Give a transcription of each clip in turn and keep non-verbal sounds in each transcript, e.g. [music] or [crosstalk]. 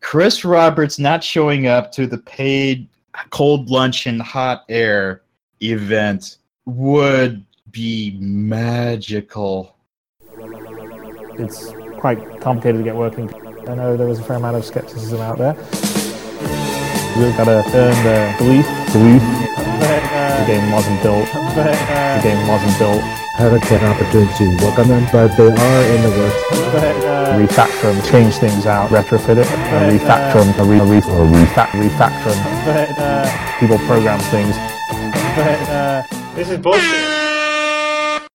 Chris Roberts not showing up to the paid cold lunch and hot air event would be magical. It's quite complicated to get working. I know there was a fair amount of skepticism out there. We've got to earn the belief. Belief. the game wasn't built. the game wasn't built. Haven't had an opportunity to work on them, but they are in the works. refactor them, change things out, retrofit it, uh, refactor them, re- re- or refa- refactor them. People program things. This is bullshit.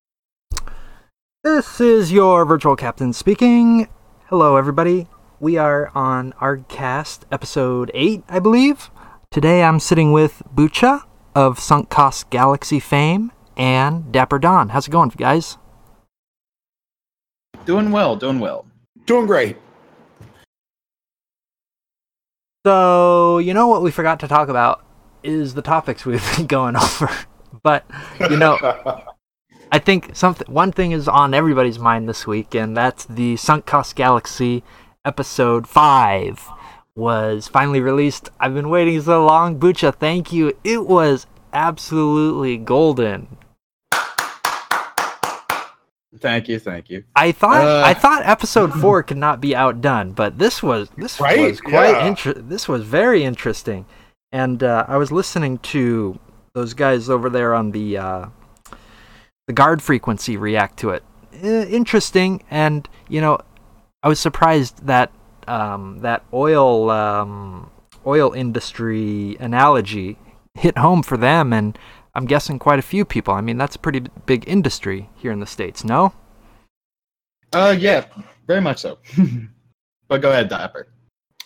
This is your virtual captain speaking. Hello, everybody. We are on ArgCast episode 8, I believe. Today I'm sitting with Bucha of Sunk Cost Galaxy fame and Dapper Don. How's it going, guys? Doing well, doing well. Doing great. So, you know what we forgot to talk about is the topics we've [laughs] been going over. [laughs] But, you know, [laughs] I think something one thing is on everybody's mind this week, and that's the Sunk Cost Galaxy episode five was finally released. I've been waiting so long. Bucha, thank you. It was absolutely golden. Thank you, thank you. I thought Uh. I thought episode [laughs] four could not be outdone, but this was this Right? was quite Yeah. inter- This was very interesting, and uh, I was listening to those guys over there on the uh, the guard frequency react to it. Uh, interesting, and you know, I was surprised that um, that oil um, oil industry analogy hit home for them, and I'm guessing quite a few people. I mean, that's a pretty big industry here in the states. No. Uh, yeah, very much so. [laughs] but go ahead, Dapper.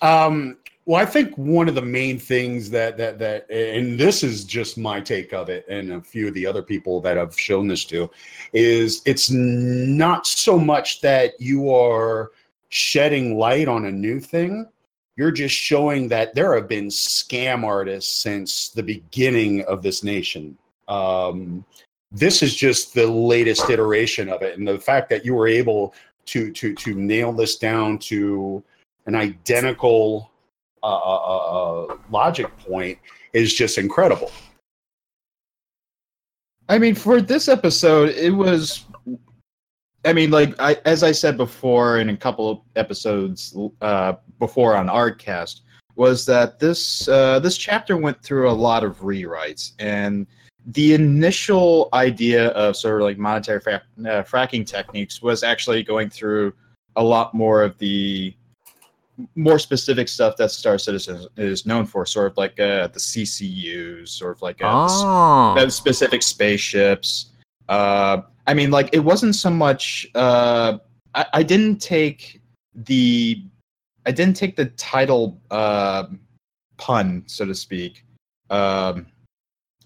Um, well, I think one of the main things that that that, and this is just my take of it, and a few of the other people that I've shown this to, is it's not so much that you are shedding light on a new thing. You're just showing that there have been scam artists since the beginning of this nation. Um, this is just the latest iteration of it, and the fact that you were able to to to nail this down to an identical uh, uh, uh, logic point is just incredible. I mean, for this episode, it was. I mean, like I, as I said before in a couple of episodes uh, before on Artcast, was that this uh, this chapter went through a lot of rewrites, and the initial idea of sort of like monetary uh, fracking techniques was actually going through a lot more of the more specific stuff that Star Citizen is known for, sort of like uh, the CCUs, sort of like uh, Oh. the specific spaceships. Uh, I mean, like it wasn't so much. Uh, I, I didn't take the, I didn't take the title uh, pun, so to speak, um,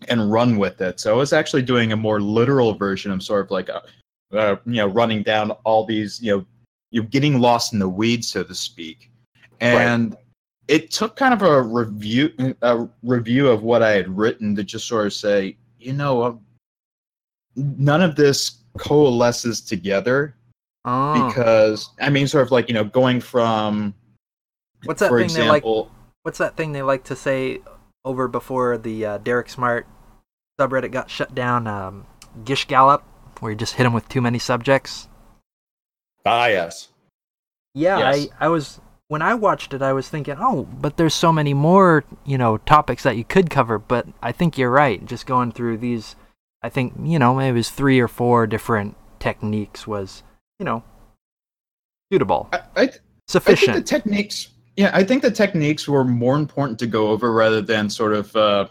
and run with it. So I was actually doing a more literal version of sort of like, a, uh, you know, running down all these, you know, you're getting lost in the weeds, so to speak, and. It took kind of a review, a review of what I had written to just sort of say, you know, uh, none of this coalesces together Oh. because I mean, sort of like you know, going from, What's that for thing they like? What's that thing they like to say over before the uh, Derek Smart subreddit got shut down? Um, Gish Gallop, where you just hit him with too many subjects. Ah, yes. Yeah, Yes. I, I was when I watched it, I was thinking, oh, but there's so many more, you know, topics that you could cover. But I think you're right. Just going through these, I think you know, maybe it was three or four different techniques was, you know, suitable, I, I, I think sufficient. the techniques. Yeah, I think the techniques were more important to go over rather than sort of, uh,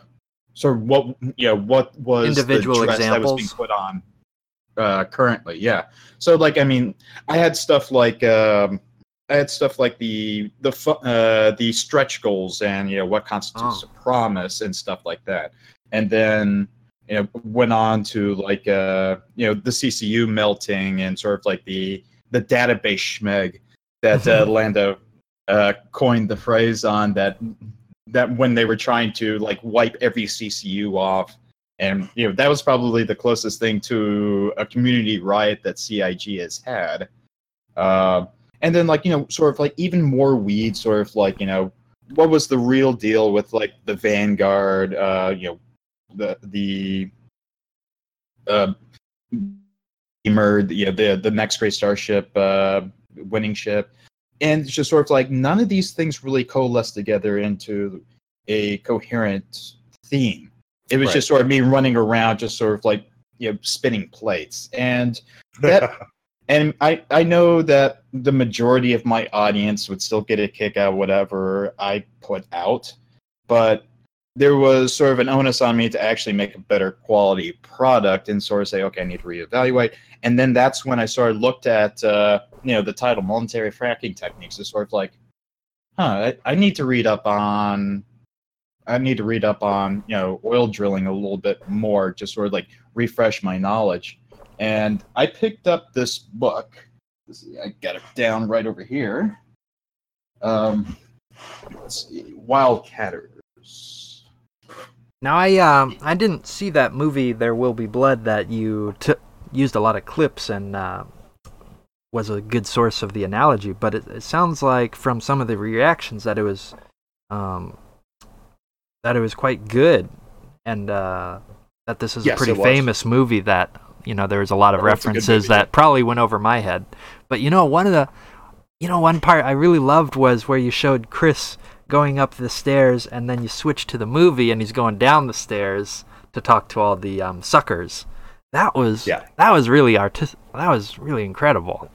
of what know what was Individual the dress that was being examples? put on uh, currently. Yeah, so like I mean, I had stuff like. Um, I had stuff like the the uh, the stretch goals and you know what constitutes Oh. a promise and stuff like that, and then you know went on to like uh you know the CCU melting and sort of like the the database schmeg that uh, [laughs] Lando uh, coined the phrase on that that when they were trying to like wipe every CCU off, and you know that was probably the closest thing to a community riot that CIG has had. Uh, and then like you know sort of like even more weed sort of like you know what was the real deal with like the vanguard uh you know the the uh emer you know the the next great starship uh winning ship and it's just sort of like none of these things really coalesce together into a coherent theme it was Right. just sort of me running around just sort of like you know spinning plates and that [laughs] and I, I know that the majority of my audience would still get a kick out of whatever I put out, but there was sort of an onus on me to actually make a better quality product and sort of say, okay, I need to reevaluate. And then that's when I sort of looked at, uh, you know, the title, Voluntary Fracking Techniques, is sort of like, huh, I, I need to read up on, I need to read up on, you know, oil drilling a little bit more, just sort of like refresh my knowledge and I picked up this book. I got it down right over here. Um, let's see, Wildcatters. Now I um I didn't see that movie There Will Be Blood that you t- used a lot of clips and uh, was a good source of the analogy, but it, it sounds like from some of the reactions that it was um that it was quite good and uh, that this is Yes, a pretty famous movie that you know there was a lot of Oh, it's a good references movie, that probably went over my head. But you know one of the you know one part I really loved was where you showed Chris going up the stairs and then you switch to the movie and he's going down the stairs to talk to all the um, suckers. That was Yeah. that was really artistic. That was really incredible.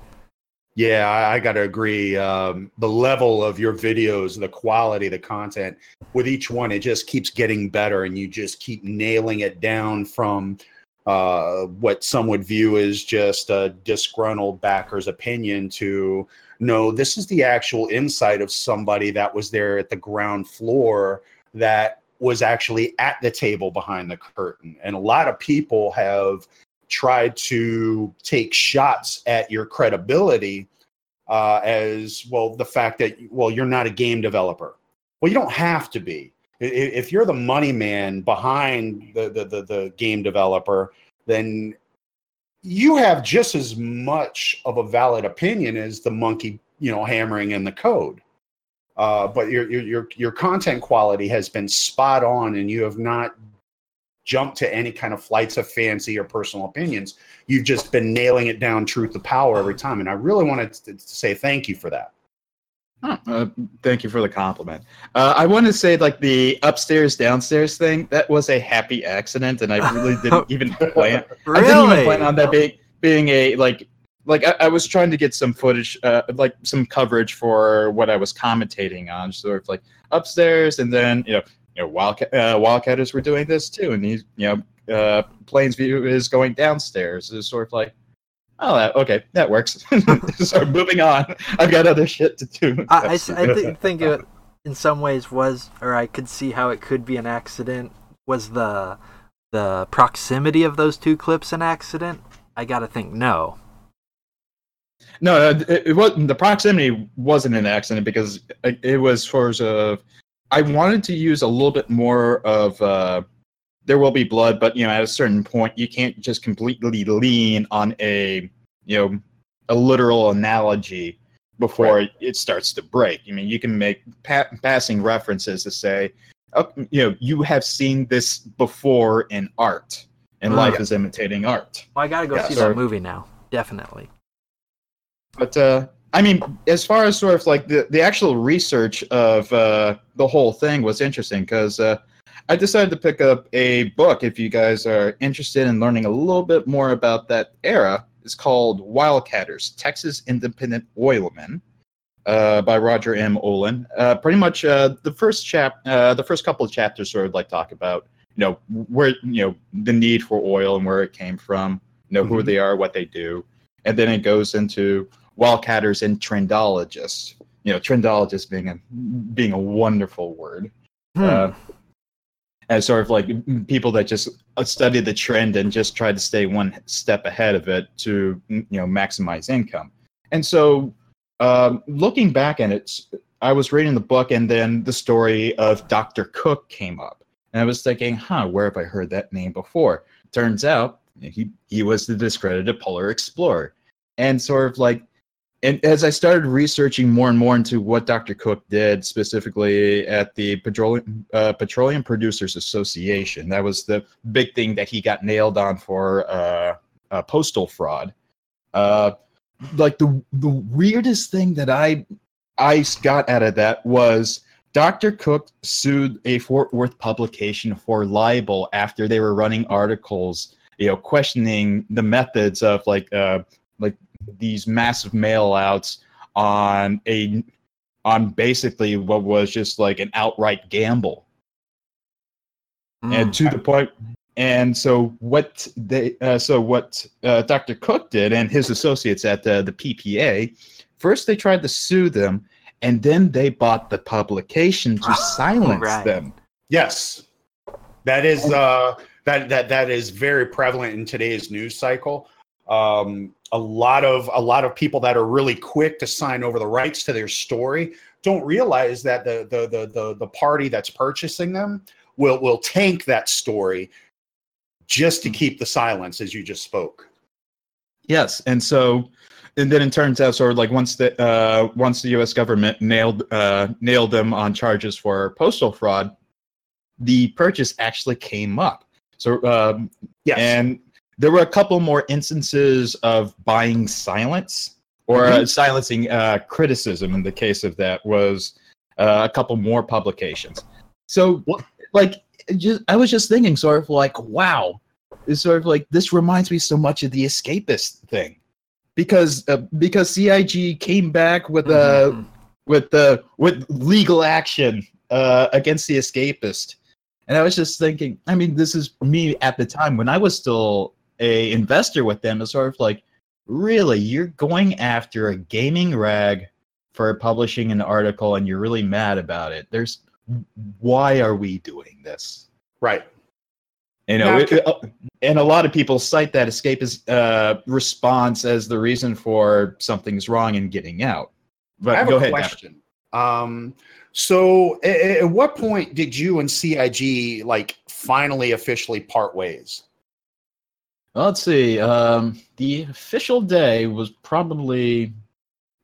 Yeah, I, I got to agree. Um, the level of your videos, the quality, the content with each one, it just keeps getting better, and you just keep nailing it down from uh, what some would view as just a disgruntled backer's opinion to no, this is the actual insight of somebody that was there at the ground floor that was actually at the table behind the curtain. And a lot of people have tried to take shots at your credibility uh, as well the fact that well you're not a game developer well you don't have to be if you're the money man behind the, the, the, the game developer then you have just as much of a valid opinion as the monkey you know hammering in the code. Uh, but your, your your content quality has been spot on and you have not jumped to any kind of flights of fancy or personal opinions. You've just been nailing it down truth to power every time. And i really wanted to, to say thank you for that Huh, uh, thank you for the compliment. Uh, I want to say, like the upstairs downstairs thing, that was a happy accident, and I really [laughs] didn't even plan. really? I didn't even plan on that being being a like like I, I was trying to get some footage, uh, like some coverage for what I was commentating on, sort of like upstairs, and then you know, you know, Wildcat, uh, Wildcatters were doing this too, and these, you know, uh, Plainview is going downstairs. It's sort of like, oh, okay, that works. [laughs] so moving on, I've got other shit to do. I, I I thi- think it in some ways was, or I could see how it could be an accident. Was the the proximity of those two clips an accident? I gotta think no. No, uh, it, it was the proximity wasn't an accident because it, it was sort of. I wanted to use a little bit more of uh, there will be blood, but you know, at a certain point, you can't just completely lean on a you know a literal analogy before it starts to break. I mean, you can make pa- passing references to say, oh, you know, you have seen this before in art, and Ah. life is imitating art. Well, I gotta go Yeah, see sorry. that movie now. Definitely. But uh, I mean, as far as sort of like the, the actual research of uh, the whole thing was interesting because uh, I decided to pick up a book. If you guys are interested in learning a little bit more about that era, it's called Wildcatters: Texas Independent Oilmen. Uh, by Roger M. Olien. Uh, pretty much uh, the first chap, uh, the first couple of chapters sort of like talk about, you know, where you know the need for oil and where it came from, you know, who Mhm. they are, what they do, and then it goes into wildcatters and trendologists. You know, trendologist being a being a wonderful word. Hmm. As sort of like people that just study the trend and just try to stay one step ahead of it to you know maximize income. And so, um, looking back at it, I was reading the book, and then the story of Dr. Cook came up, and I was thinking, "Huh, where have I heard that name before?" Turns out he he was the discredited polar explorer, and sort of like and as I started researching more and more into what Dr. Cook did specifically at the Petroleum uh, Petroleum Producers Association, that was the big thing that he got nailed on for uh, uh, postal fraud. Uh, like the the weirdest thing that I I got out of that was Dr. Cook sued a Fort Worth publication for libel after they were running articles, you know, questioning the methods of like uh these massive mail outs on a on basically what was just like an outright gamble. And to the point and so what they uh, so what uh, Dr. Cook did and his associates at the, the PPA first they tried to sue them and then they bought the publication to [gasps] silence right. them. Yes, that is uh, that that that is very prevalent in today's news cycle. Um, a lot of a lot of people that are really quick to sign over the rights to their story don't realize that the the the the, the party that's purchasing them will will tank that story just to keep the silence, as you just spoke. Yes, and so and then it turns out sort of like once the uh, once the U.S. government nailed uh, nailed them on charges for postal fraud, the purchase actually came up. So um, Yes. and there were a couple more instances of buying silence or uh, silencing uh, criticism. In the case of that, was uh, a couple more publications. So like just I was just thinking, sort of like, wow, it's sort of like this reminds me so much of the escapist thing because uh, because CIG came back with uh, Mhm. with the with legal action uh, against the escapist, and I was just thinking. I mean, this is me at the time when I was still a investor with them. is sort of like, really, you're going after a gaming rag for publishing an article, and you're really mad about it. There's why are we doing this? right. You know, Now, it- it- and a lot of people cite that escapist uh, response as the reason for something's wrong and getting out. But I have go a ahead. Question. Um, so a- a- at, what point did you and CIG like finally officially part ways? Well, let's see. Um, the official day was probably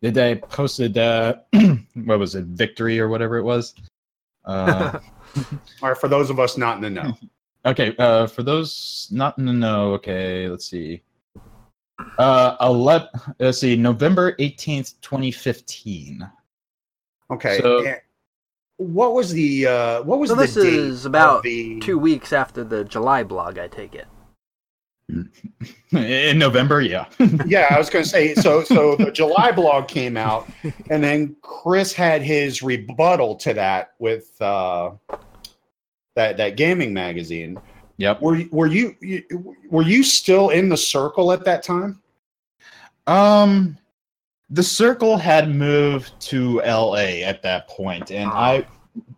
the day I posted. Uh, [clears throat] what was it? Victory or whatever it was. Uh, [laughs] All right, for those of us not in the know. [laughs] okay. Uh, for those not in the know, okay. Let's see. Uh, 11, let's see. November eighteenth, twenty fifteen. Okay. So- and what was the uh, what was So the this date is about the Two weeks after the July blog, I take it. [laughs] In November, yeah. [laughs] yeah, I was going to say so. So the July blog came out, and then Chris had his rebuttal to that with uh, that that gaming magazine. Yep. Were were you, you were you still in the circle at that time? Um, the circle had moved to LA at that point, and I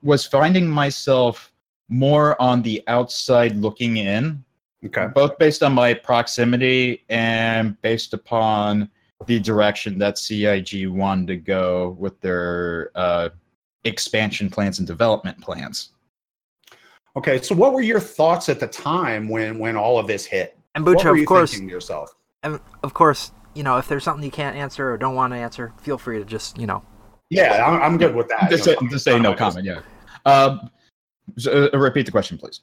was finding myself more on the outside looking in, Okay. both based on my proximity and based upon the direction that CIG wanted to go with their uh, expansion plans and development plans. Okay. So what were your thoughts at the time when when all of this hit? And what Bucha, of course, thinking to yourself? and of course, you know, if there's something you can't answer or don't want to answer, feel free to just, you know, Yeah, I'm, I'm good with that. Just, No say, just say no comment. Yeah. Um, so, uh, repeat the question, please.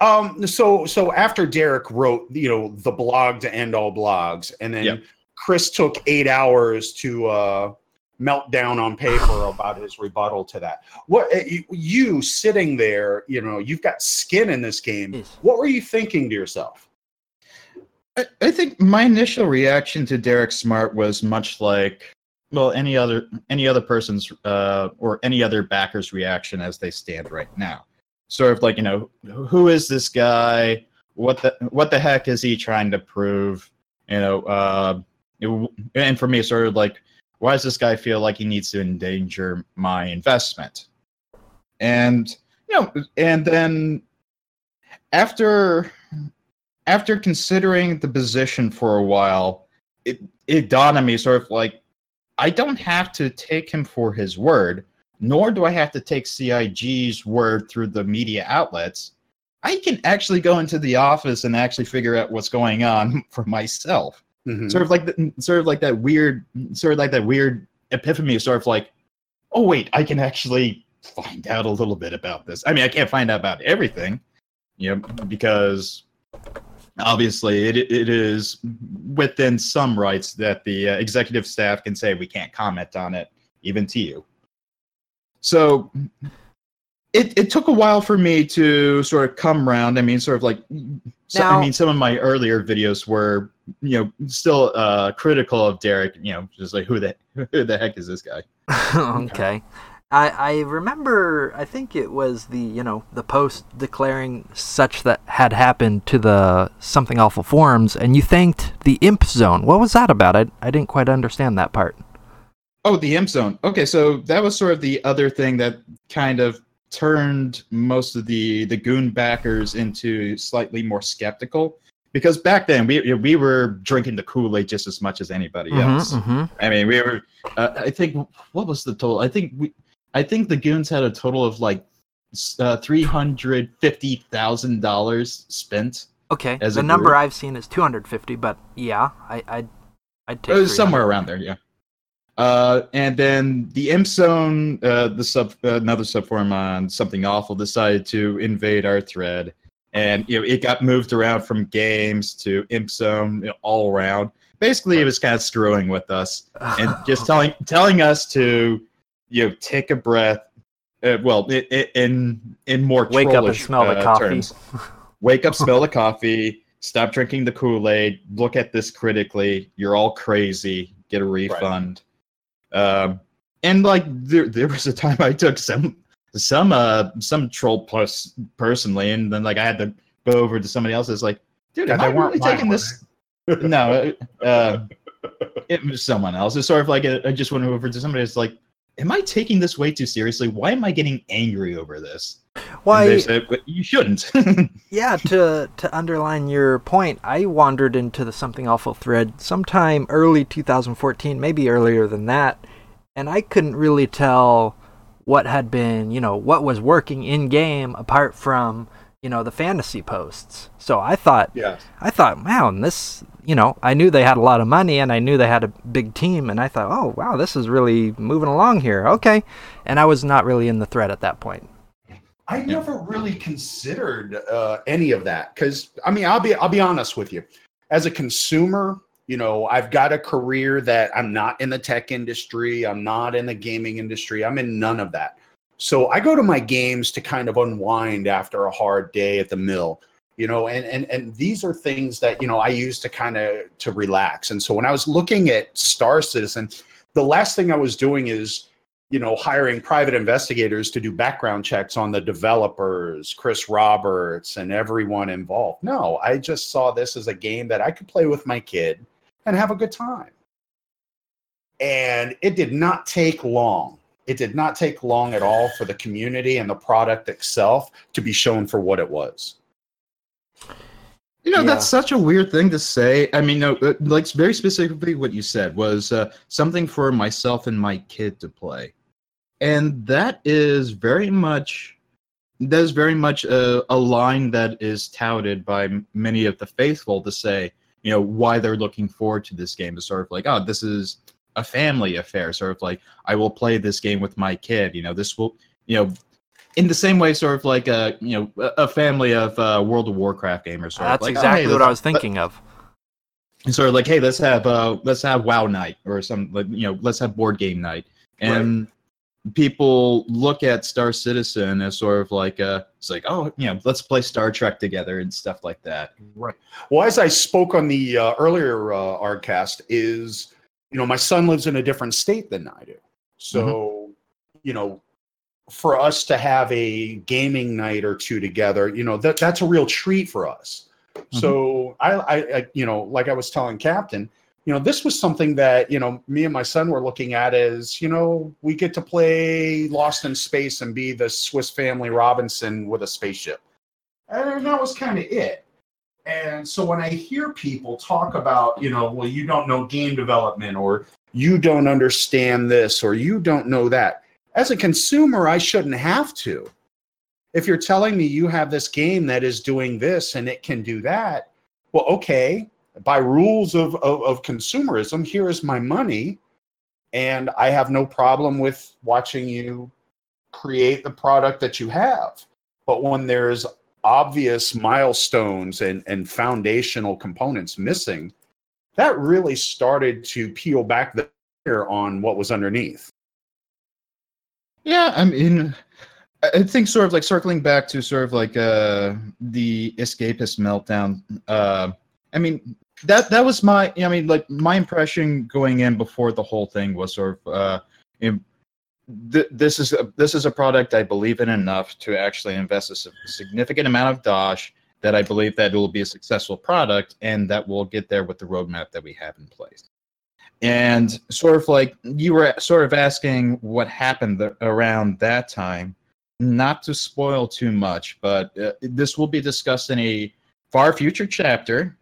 Um, so so after Derek wrote, you know, the blog to end all blogs, and then Yep. Chris took eight hours to uh, melt down on paper about his rebuttal to that. What uh, you, you sitting there, you know, you've got skin in this game. Yes. What were you thinking to yourself? I, I think my initial reaction to Derek Smart was much like well any other any other person's uh, or any other backer's reaction as they stand right now. Sort of like you know who is this guy? What the what the heck is he trying to prove? You know, uh, it- and for me, sort of like why does this guy feel like he needs to endanger my investment? And you know, and then after after considering the position for a while, it it dawned on me sort of like I don't have to take him for his word, nor do I have to take CIG's word through the media outlets. I can actually go into the office and actually figure out what's going on [laughs] for myself. Mhm. sort of like the, sort of like that weird sort of like that weird epiphany of sort of like oh wait i can actually find out a little bit about this i mean i can't find out about everything you know because obviously it, it is within some rights that the uh, executive staff can say we can't comment on it even to you so it, it took a while for me to sort of come around. I mean, sort of like, so, Now- I mean, some of my earlier videos were, you know, still uh, critical of Derek. You know, just like who the [laughs] who the heck is this guy? [laughs] okay. I, I remember I think it was the you know the post declaring such that had happened to the something awful forums and you thanked the imp zone. What was that about? I, I didn't quite understand that part. Oh, the M zone. Okay, so that was sort of the other thing that kind of turned most of the the goon backers into slightly more skeptical because back then we we were drinking the Kool Aid just as much as anybody Mhm, else. mhm. I mean, we were. Uh, I think what was the total? I think we. I think the goons had a total of like uh, three hundred fifty thousand dollars spent. Okay. As the a number? I've seen is 250, but yeah, I I'd, I'd take It was somewhere around there, yeah. Uh, and then the imp zone, uh, the sub, another subforum on something awful, decided to invade our thread, and you know it got moved around from games to ImpZone you know, all around. Basically, it was kind of screwing with us and [sighs] just telling telling us to you know take a breath. Uh, well, i i in in more Wake up and trollish, smell the uh, coffee. terms. Wake up, smell the coffee. Stop drinking the Kool Aid. Look at this critically. You're all crazy. Get a refund. Um, and like there, there was a time I took some some uh some troll plus personally, and then like I had to go over to somebody else. It's like, dude, Yeah, am I weren't really taking this? no, uh, it was someone else. It's sort of like I I just went over to somebody. It's like, am I taking this way too seriously? Why am I getting angry over this? Why? they said, "But you shouldn't. [laughs] Yeah, to to underline your point, I wandered into the something awful thread sometime early 2014, maybe earlier than that, and I couldn't really tell what had been, you know, what was working in game apart from, you know, the fantasy posts. So I thought Yes. I thought, man, this, you know, I knew they had a lot of money and I knew they had a big team and I thought, "Oh, wow, this is really moving along here." Okay. And I was not really in the thread at that point. I never really considered uh, any of that because I mean I'll be I'll be honest with you. As a consumer, you know, I've got a career that I'm not in the tech industry, I'm not in the gaming industry, I'm in none of that. So I go to my games to kind of unwind after a hard day at the mill, you know, and and and these are things that you know I use to kind of to relax. And so when I was looking at Star Citizen, the last thing I was doing is you know, hiring private investigators to do background checks on the developers, Chris Roberts, and everyone involved. No, I just saw this as a game that I could play with my kid and have a good time. And it did not take long. It did not take long at all for the community and the product itself to be shown for what it was. You know, Yeah. that's such a weird thing to say. I mean, no, uh, like very specifically what you said was uh, something for myself and my kid to play. And that is very much that is very much a, a line that is touted by many of the faithful to say, you know, why they're looking forward to this game is sort of like, oh, this is a family affair. Sort of like, I will play this game with my kid. You know, this will, you know, in the same way, sort of like a you know a family of uh, World of Warcraft gamers. Sort That's of like, oh, exactly hey, what I was thinking of. and sort of like, hey, let's have uh, let's have WoW night or some, like, you know, let's have board game night, and people look at Star Citizen as sort of like, uh, it's like, oh, you know, let's play Star Trek together and stuff like that. Right. Well, as I spoke on the uh, earlier uh, Ardcast, is you know my son lives in a different state than I do, so you know for us to have a gaming night or two together, you know that that's a real treat for us. So I, I, I, you know, like I was telling Captain, you know, this was something that you know me and my son were looking at is, you know we get to play Lost in Space and be the Swiss Family Robinson with a spaceship, and that was kind of it. And so when I hear people talk about, you know, well, you don't know game development or you don't understand this or you don't know that, as a consumer, I shouldn't have to. If you're telling me you have this game that is doing this and it can do that, well, okay, by rules of, of, of consumerism, here is my money, and I have no problem with watching you create the product that you have. But when there's obvious milestones and, and foundational components missing, that really started to peel back the layer on what was underneath. Yeah, I mean, I think sort of like circling back to sort of like uh the escapist meltdown. Uh, I mean, that that was my. I mean, like my impression going in before the whole thing was sort of. Uh, know, th- this is a, this is a product I believe in enough to actually invest a significant amount of dosh that I believe that it will be a successful product and that we'll get there with the roadmap that we have in place. And sort of like you were sort of asking what happened th- around that time, not to spoil too much, but uh, this will be discussed in a far future chapter.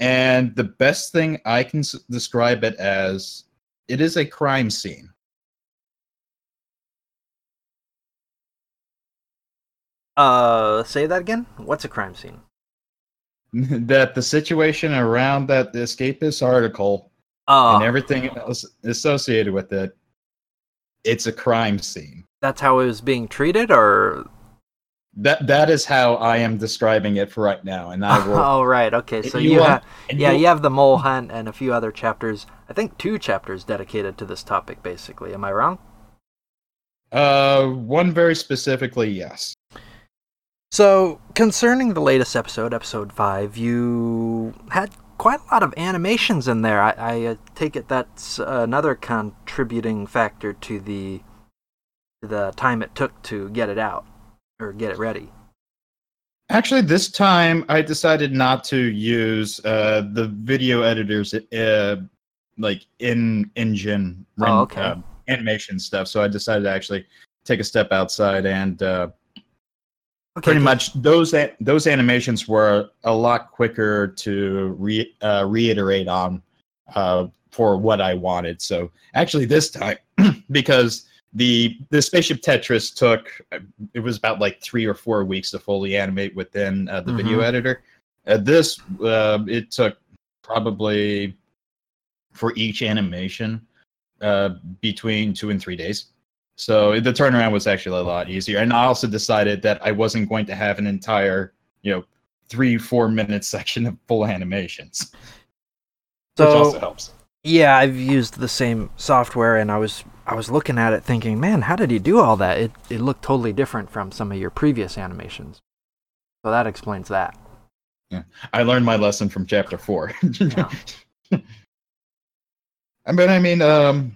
And the best thing I can s- describe it as it is a crime scene. Uh, say that again. What's a crime scene? [laughs] that the situation around that escapist article Oh, and everything else associated with it, it's a crime scene. that's how it was being treated, or That that is how I am describing it for right now, and I will. [laughs] oh, right. Okay, so You you, have yeah, you- you have the mole hunt and a few other chapters. I think two chapters dedicated to this topic. Basically, am I wrong? Uh, one very specifically, yes. So, concerning the latest episode, episode 5, you had quite a lot of animations in there. I, I uh, take it that's another contributing factor to the the time it took to get it out or get it ready. Actually, this time I decided not to use uh, the video editors, uh, like in engine Oh, okay. uh, animation stuff. So I decided to actually take a step outside and uh, Okay, pretty much those those animations were a lot quicker to re- uh, reiterate on uh, for what I wanted. So actually, this time [clears throat] because the the spaceship Tetris took it was about like three or four weeks to fully animate within uh, the video Mhm. editor. Uh, this uh, it took probably for each animation uh, between two and three days. So the turnaround was actually a lot easier. And I also decided that I wasn't going to have an entire, you know, three, four minute [laughs] section of full animations. which So- also helps. Yeah, I've used the same software and I was I was looking at it thinking, "Man, how did he do all that? It it looked totally different from some of your previous animations." So that explains that. Yeah. I learned my lesson from chapter four. [laughs] Yeah. I mean, I mean, um,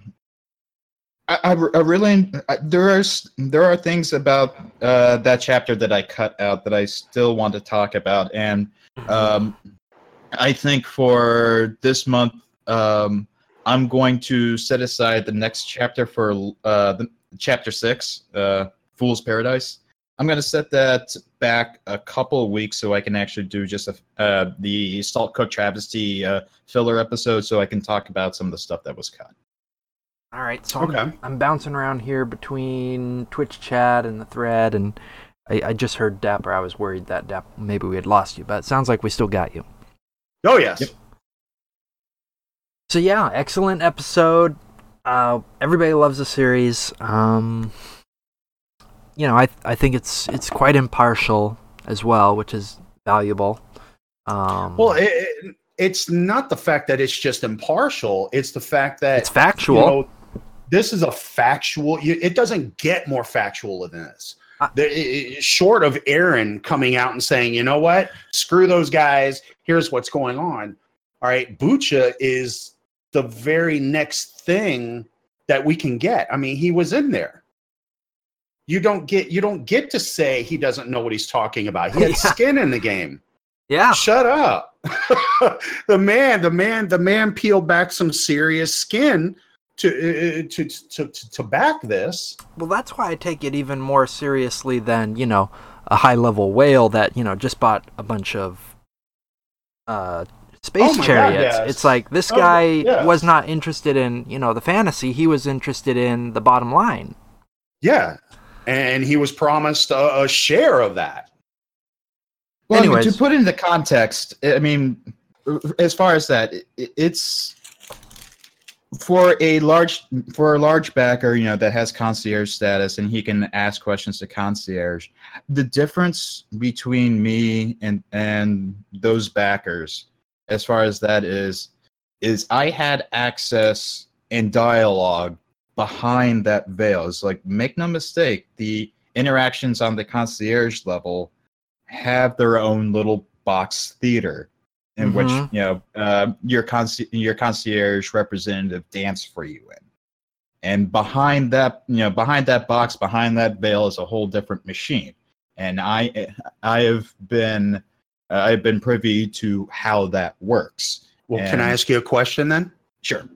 I, I, I really I, there are there are things about uh, that chapter that I cut out that I still want to talk about, and um, I think for this month, um, I'm going to set aside the next chapter for uh, the chapter six, uh, Fool's Paradise. I'm going to set that back a couple of weeks so I can actually do just a, uh, the Salt Cook Travesty uh, filler episode, so I can talk about some of the stuff that was cut. All right, so Okay. I'm, I'm bouncing around here between Twitch chat and the thread, and I, I just heard Dapper. I was worried that Dapper maybe we had lost you, but it sounds like we still got you. Oh yes. Yep. So yeah, excellent episode. Uh, everybody loves the series. Um, you know, I I think it's it's quite impartial as well, which is valuable. Um, Well, it, it, it's not the fact that it's just impartial. It's the fact that it's factual. you know, this is a factual. It doesn't get more factual than this. I- The- short of Erin coming out and saying, "You know what? Screw those guys. Here's what's going on." All right, Bucha is the very next thing that we can get. I mean, he was in there. You don't get you don't get to say he doesn't know what he's talking about. He had [laughs] Yeah. skin in the game. yeah, Shut up. [laughs] the man, the man, the man peeled back some serious skin to uh, to, to to to back this. Well, that's why I take it even more seriously than you know a high level whale that you know just bought a bunch of uh, space Oh my God, chariots. yes. It's like this Oh, guy yes. was not interested in you know the fantasy. He was interested in the bottom line. Yeah, and he was promised a, a share of that. Well, I mean, Anyways. to put into context, I mean, as far as that, it, it's for a large for a large backer, you know, that has concierge status and he can ask questions to concierge. The difference between me and and those backers, as far as that is, is I had access and dialogue behind that veil. It's like make no mistake, the interactions on the concierge level have their own little box theater in which Mhm. you know uh, your conci- your concierge representative dance for you in and behind that you know behind that box behind that veil is a whole different machine and i i have been i've been privy to how that works Well, can I ask you a question then? sure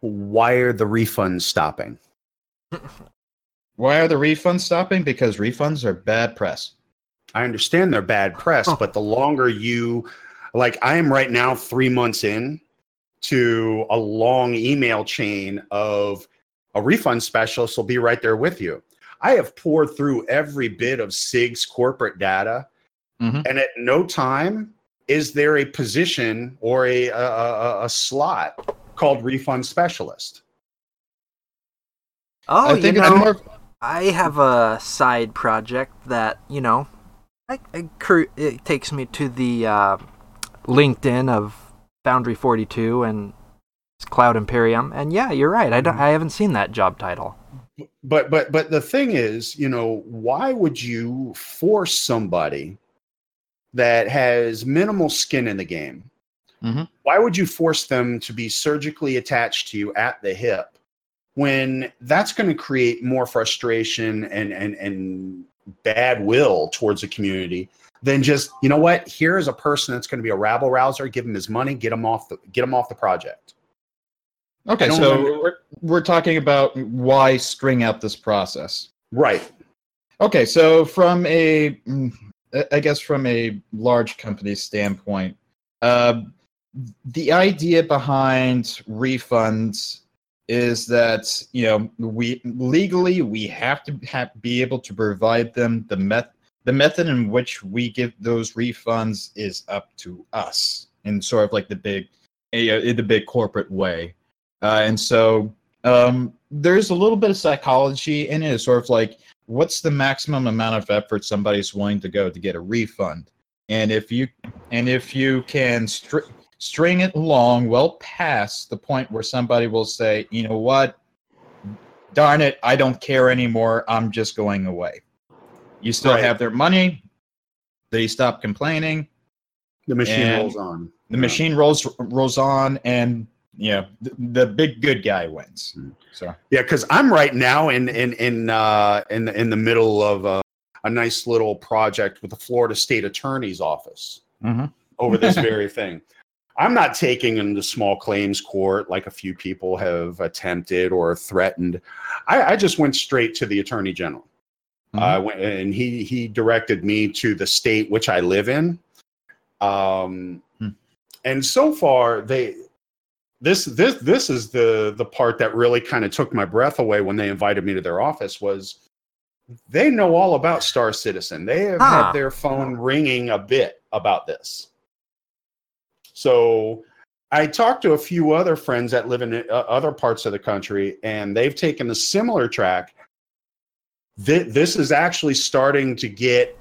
Why are the refunds stopping? [laughs] why are the refunds stopping because refunds are bad press I understand they're bad press, Oh. but the longer you, like, I am right now three months in to a long email chain of a refund specialist will be right there with you. I have poured through every bit of CIG's corporate data, Mhm. and at no time is there a position or a, a, a, a slot called refund specialist. Oh, i you think know, more I have a side project that you know, I, I cur- it takes me to the uh, LinkedIn of Foundry Forty Two and Cloud Imperium, and yeah, you're right. I don't, I haven't seen that job title. but but but the thing is you know why would you force somebody that has minimal skin in the game. Mhm. why would you force them to be surgically attached to you at the hip when that's going to create more frustration and and and bad will towards the community than just you know what? Here is a person that's going to be a rabble rouser give him his money. Get him off the get him off the project. Okay so remember- we're, we're talking about why string out this process. Right. Okay, so from a, mm, I- guess from a large company standpoint, uh, the idea behind refunds is that you know we legally we have to have, be able to provide them. The met the method in which we give those refunds is up to us in sort of like the big in the big corporate way. Uh, and so um, there's a little bit of psychology in it. It's sort of like what's the maximum amount of effort somebody's willing to go to get a refund? And if you and if you can str- string it along well past the point where somebody will say you know what? Darn it i don't care anymore. I'm just going away. You still Right. have their money. They stop complaining. The machine rolls on. the Yeah. machine rolls rolls on and you know the, the big good guy wins Hmm. so Yeah, because I'm right now in in in uh, in the- in the middle of uh, a nice little project with the Florida State Attorney's Office Mhm. over this [laughs] very thing. I'm not taking him to small claims court like a few people have attempted or threatened. I, I just went straight to the Attorney General. I went, and he he directed me to the state which I live in. Um, Hmm. and so far they this this this is the the part that really kind of took my breath away when they invited me to their office was they know all about Star Citizen. They have Huh. had their phone ringing a bit about this. So I talked to a few other friends that live in uh, other parts of the country, and they've taken a similar track. This is actually starting to get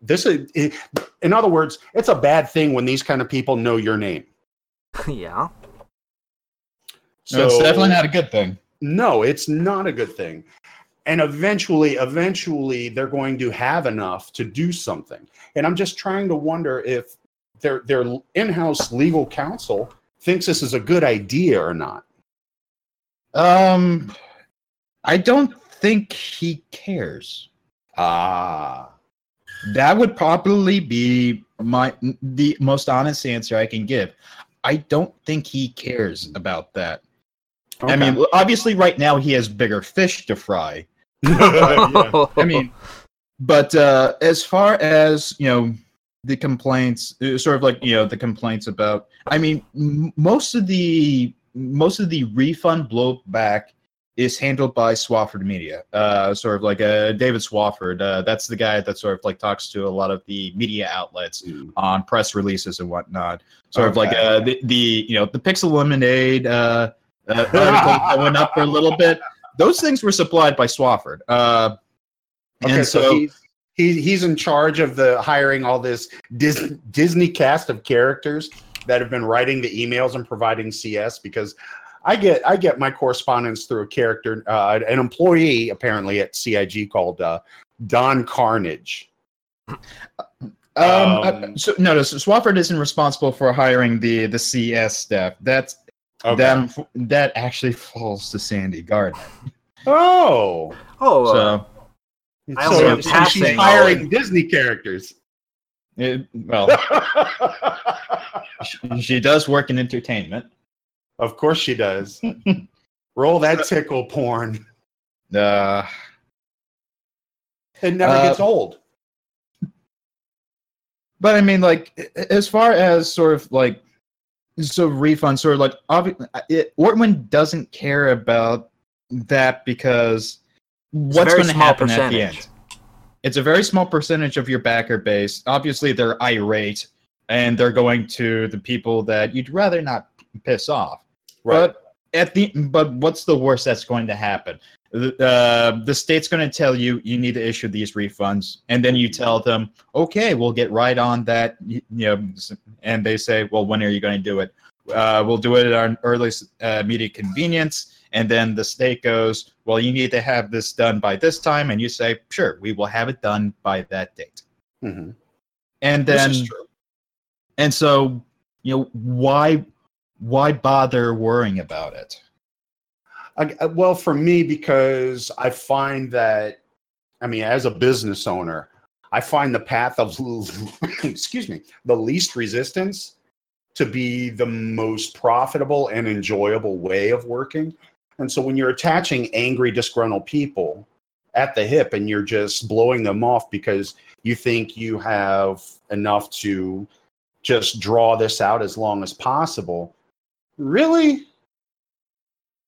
this. Is, in other words, it's a bad thing when these kind of people know your name. [laughs] yeah. So it's definitely not a good thing No, it's not a good thing. And eventually, eventually, they're going to have enough to do something. And I'm just trying to wonder if their their in-house legal counsel thinks this is a good idea or not. um i don't think he cares Ah, That would probably be my the most honest answer I can give. I don't think he cares about that. I mean, obviously, right now he has bigger fish to fry. Yeah. [laughs] I mean, but uh, as far as you know, the complaints, uh, sort of like you know, the complaints about. I mean, m- most of the most of the refund blowback is handled by Swofford Media, uh, sort of like a David Swofford. Uh, that's the guy that sort of like talks to a lot of the media outlets on press releases and whatnot. Sort of like uh, the, the you know the Pixel Lemonade uh, uh, article that went up for a little bit. Those things were supplied by Swofford. Uh, Okay, and so, so, he's he, he's in charge of the hiring all this Dis- Disney cast of characters that have been writing the emails and providing CS because I get I get my correspondence through a character uh, an employee apparently at CIG called uh, Don Carnage. um, um, uh, so no, no, so Swofford isn't responsible for hiring the the CS staff. That's that that actually falls to Sandi Gardiner. Oh, Oh, uh, So, I so, only have so she's hiring Disney characters. it, well, she, she does work in entertainment. of course she does. Roll that tickle porn. Uh, It never Uh, gets old. but I mean, like, as far as sort of like, so refund, sort of like, obviously it, Ortwin doesn't care about that because what's going to happen at the end? It's a very small percentage of your backer base. Obviously, they're irate and they're going to the people that you'd rather not piss off. Right. But at the but what's the worst that's going to happen? The, uh, the state's going to tell you you need to issue these refunds, and then you tell them, okay, we'll get right on that. You, know, and they say, well, when are you going to do it? Uh, we'll do it at our earliest uh, immediate convenience. And then the state goes, well, you need to have this done by this time, and you say, sure, we will have it done by that date. Mhm. And then and so, you know, why why bother worrying about it? I, well, for me, because I find that, I mean, as a business owner, I find the path of, [laughs] excuse me, the least resistance to be the most profitable and enjoyable way of working. And so when you're attaching angry, disgruntled people at the hip and you're just blowing them off because you think you have enough to just draw this out as long as possible, really?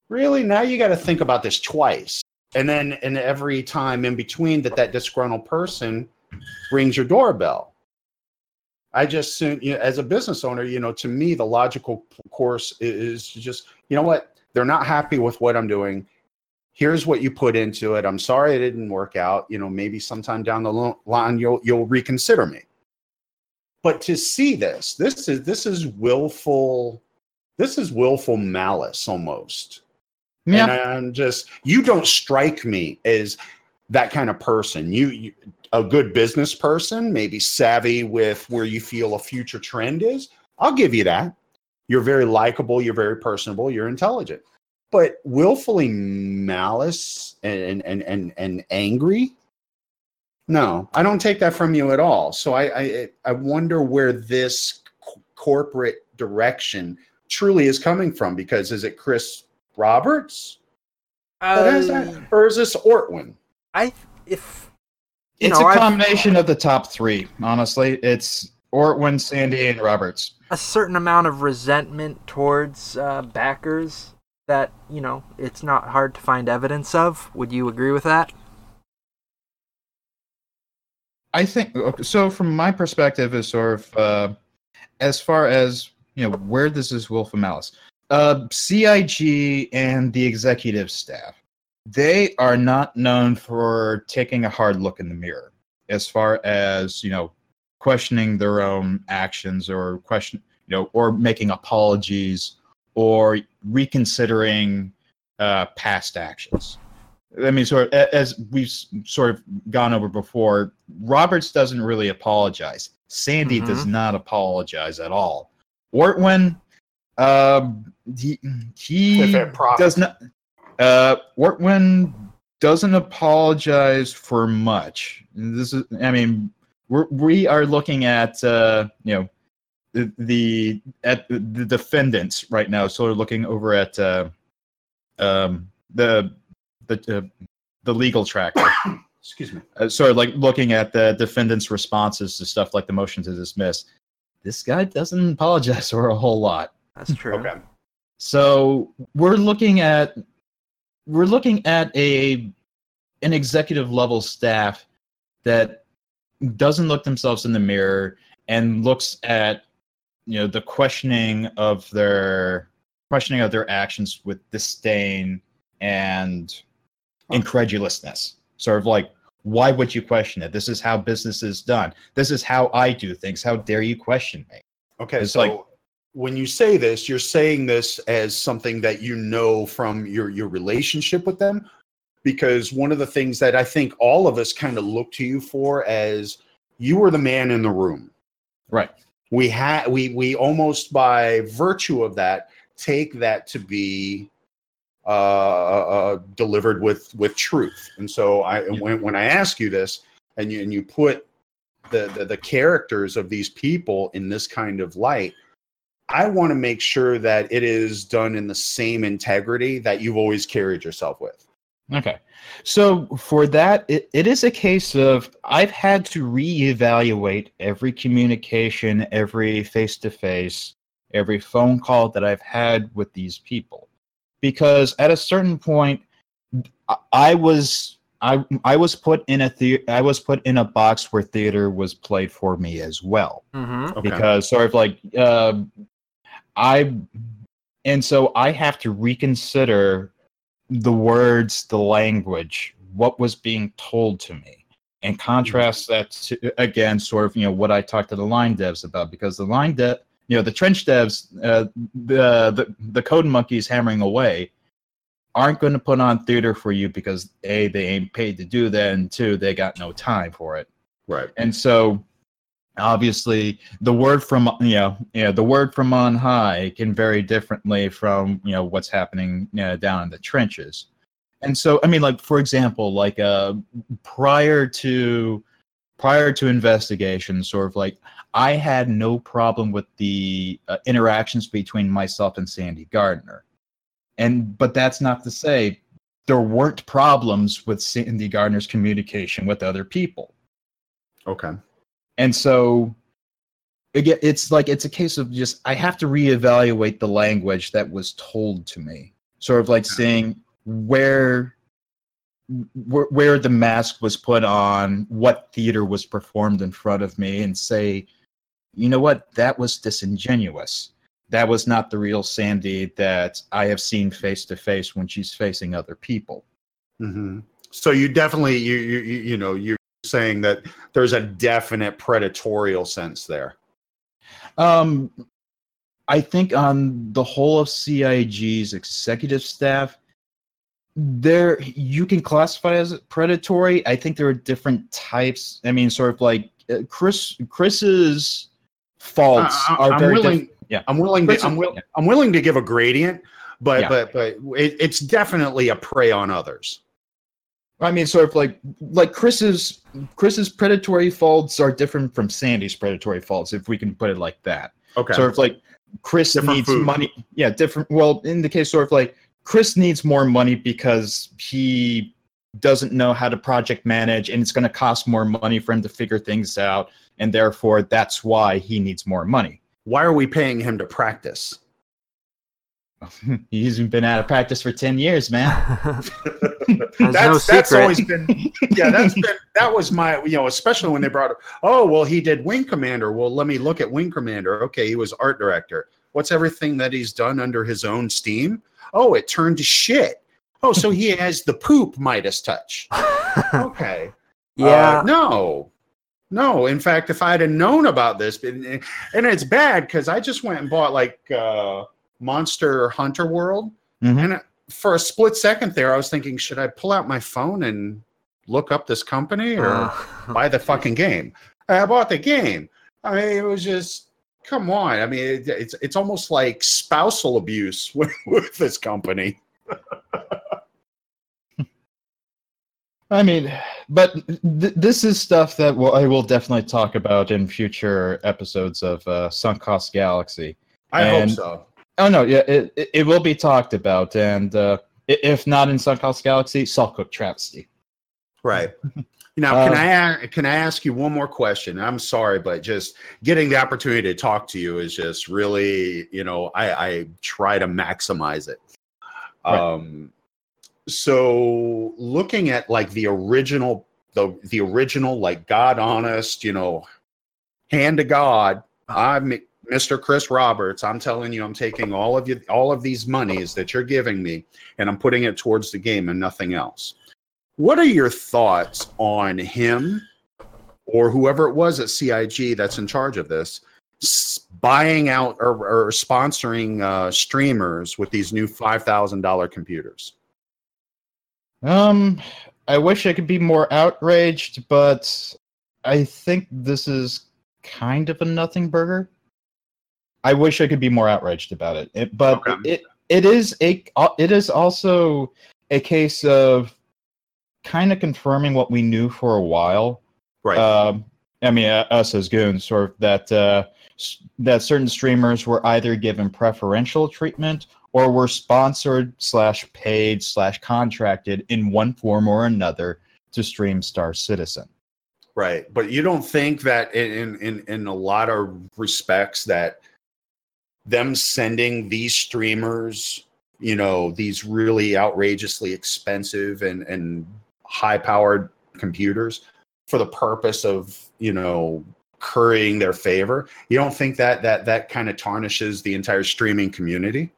Really? Now you got to think about this twice. And then and every time in between that that disgruntled person rings your doorbell. I just you know, as a business owner you know to me the logical course is just you know what? They're not happy with what i'm doing. Here's what you put into it. I'm sorry it didn't work out. You know maybe sometime down the line you'll you'll reconsider me. But to see this this is this is willful this is willful malice almost and I'm just you don't strike me as that kind of person. You, you a good business person, maybe savvy with where you feel a future trend is. I'll give you that. You're very likable, you're very personable, you're intelligent. But willfully malice and and and and angry? No, I don't take that from you at all. So I I, I wonder where this corporate direction truly is coming from because is it Chris Roberts? That is uh, that, or is this Ortwin? I if you It's know, a I've- combination of the top three. Honestly, it's Ortwin, Sandy, and Roberts. a certain amount of resentment towards uh, backers that you know it's not hard to find evidence of. Would you agree with that? I think so. From my perspective, is sort of uh, as far as you know, where this is Wolf of Malice. Uh, CIG and the executive staff, they are not known for taking a hard look in the mirror as far as you know, questioning their own actions or question, you know, or making apologies or reconsidering uh, past actions. I mean, sort of as we've sort of gone over before, Roberts doesn't really apologize. Sandy does not apologize at all. Ortwin, um, he, he If it profits. does not. Uh, Ortwin doesn't apologize for much. This is, I mean, we're, we are looking at uh, you know the, the at the defendants right now. Sort of looking over at uh, um, the the uh, the legal track, [coughs] Excuse me. uh, sort of like looking at the defendants' responses to stuff like the motion to dismiss. This guy doesn't apologize for a whole lot. That's true. Okay. So we're looking at we're looking at a an executive level staff that doesn't look themselves in the mirror and looks at you know the questioning of their questioning of their actions with disdain and incredulousness. Sort of like why would you question it? This is how business is done. This is how i do things. How dare you question me? Okay, It's so like- when you say this, you're saying this as something that you know from your your relationship with them, because one of the things that I think all of us kind of look to you for as you were the man in the room. right We had we we almost by virtue of that take that to be uh, uh, delivered with with truth. And so I and when when I ask you this, and you and you put the, the the characters of these people in this kind of light i want to make sure that it is done in the same integrity that you've always carried yourself with Okay. So for that, it, it is a case of I've had to reevaluate every communication, every face to face, every phone call that I've had with these people. Because at a certain point, I- I was. I, I was put in a the- I was put in a box where theater was played for me as well Mm-hmm. because sort of like uh, I, and so I have to reconsider the words, the language, what was being told to me, and contrast that to, again, sort of you know what I talked to the line devs about because the line dev, you know, the trench devs, uh, the the the code monkeys hammering away. Aren't going to put on theater for you because a they ain't paid to do that, and two they got no time for it right and so obviously the word from you know you know the word from on high can vary differently from you know what's happening you know, down in the trenches. And so i mean like for example like uh prior to prior to investigation sort of like i had no problem with the uh, interactions between myself and sandi gardiner. And but that's not to say there weren't problems with sandi gardiner's communication with other people. Okay and so again it's like it's a case of just i have to reevaluate the language that was told to me. Sort of like seeing where where, where the mask was put on what theater was performed in front of me and say you know what? That was disingenuous. That was not the real sandy that i have seen face to face when she's facing other people. Hmm so you definitely you, you you you know you're saying that there's a definite predatorial sense there Um, I think on the whole of CIG's executive staff, there you can classify as predatory. I think there are different types. I mean, sort of like uh, Chris Chris's faults I- I- are I'm very willing- diff- yeah. i'm willing to i'm, will, yeah. I'm willing to give a gradient but Yeah. but but it, it's definitely a prey on others I mean, sort of like like Chris's Chris's predatory faults are different from Sandy's predatory faults, if we can put it like that. okay sort of like Chris Different needs food. money. Yeah, different. Well, in the case sort of like Chris needs more money because he doesn't know how to project manage, and it's going to cost more money for him to figure things out, and therefore that's why he needs more money. why are we paying him to practice [laughs] He's been out of practice for ten years, man. [laughs] [laughs] That's no that's that's always been yeah that's been that was my you know especially when they brought up oh well he did wing commander. Well let me look at wing commander. Okay he was art director. What's everything that he's done under his own steam? Oh it turned to shit. Oh so he has the poop midas touch. Okay. Yeah. Uh, no. No. In fact if i'd have known about this and, and it's bad because i just went and bought like uh monster hunter world. Mhm. and for a split second there i was thinking should i pull out my phone and look up this company or Uh, [laughs] buy the fucking game? I bought the game. I mean it was just come on. I mean it, it's it's almost like spousal abuse [laughs] with, with this company. [laughs] I mean, but th- this is stuff that will, I will definitely talk about in future episodes of uh, Sunk Cost Galaxy. i And- hope so Oh no, yeah, it, it, it will be talked about, and uh, if not in Sunk Cost Galaxy, Salt Cook Travesty. Right. [laughs] Now, can Um, I a- can I ask you one more question? I'm sorry, but just getting the opportunity to talk to you is just really, you know, I, I try to maximize it. Right. Um, so looking at like the original the the original like god honest you know hand to god i'm mr chris roberts i'm telling you i'm taking all of you all of these monies that you're giving me and i'm putting it towards the game and nothing else what are your thoughts on him or whoever it was at cig that's in charge of this buying out or, or sponsoring uh, streamers with these new $5000 computers Um, I wish I could be more outraged, but I think this is kind of a nothing burger. I wish I could be more outraged about it, it but Okay. it it is a it is also a case of kind of confirming what we knew for a while. right Um, I mean, uh, us as goons, sort of that uh, that certain streamers were either given preferential treatment or were sponsored slash paid slash contracted in one form or another to stream Star Citizen. Right, but you don't think that in in in a lot of respects that them sending these streamers, you know, these really outrageously expensive and and high powered computers for the purpose of you know currying their favor, you don't think that that that kind of tarnishes the entire streaming community?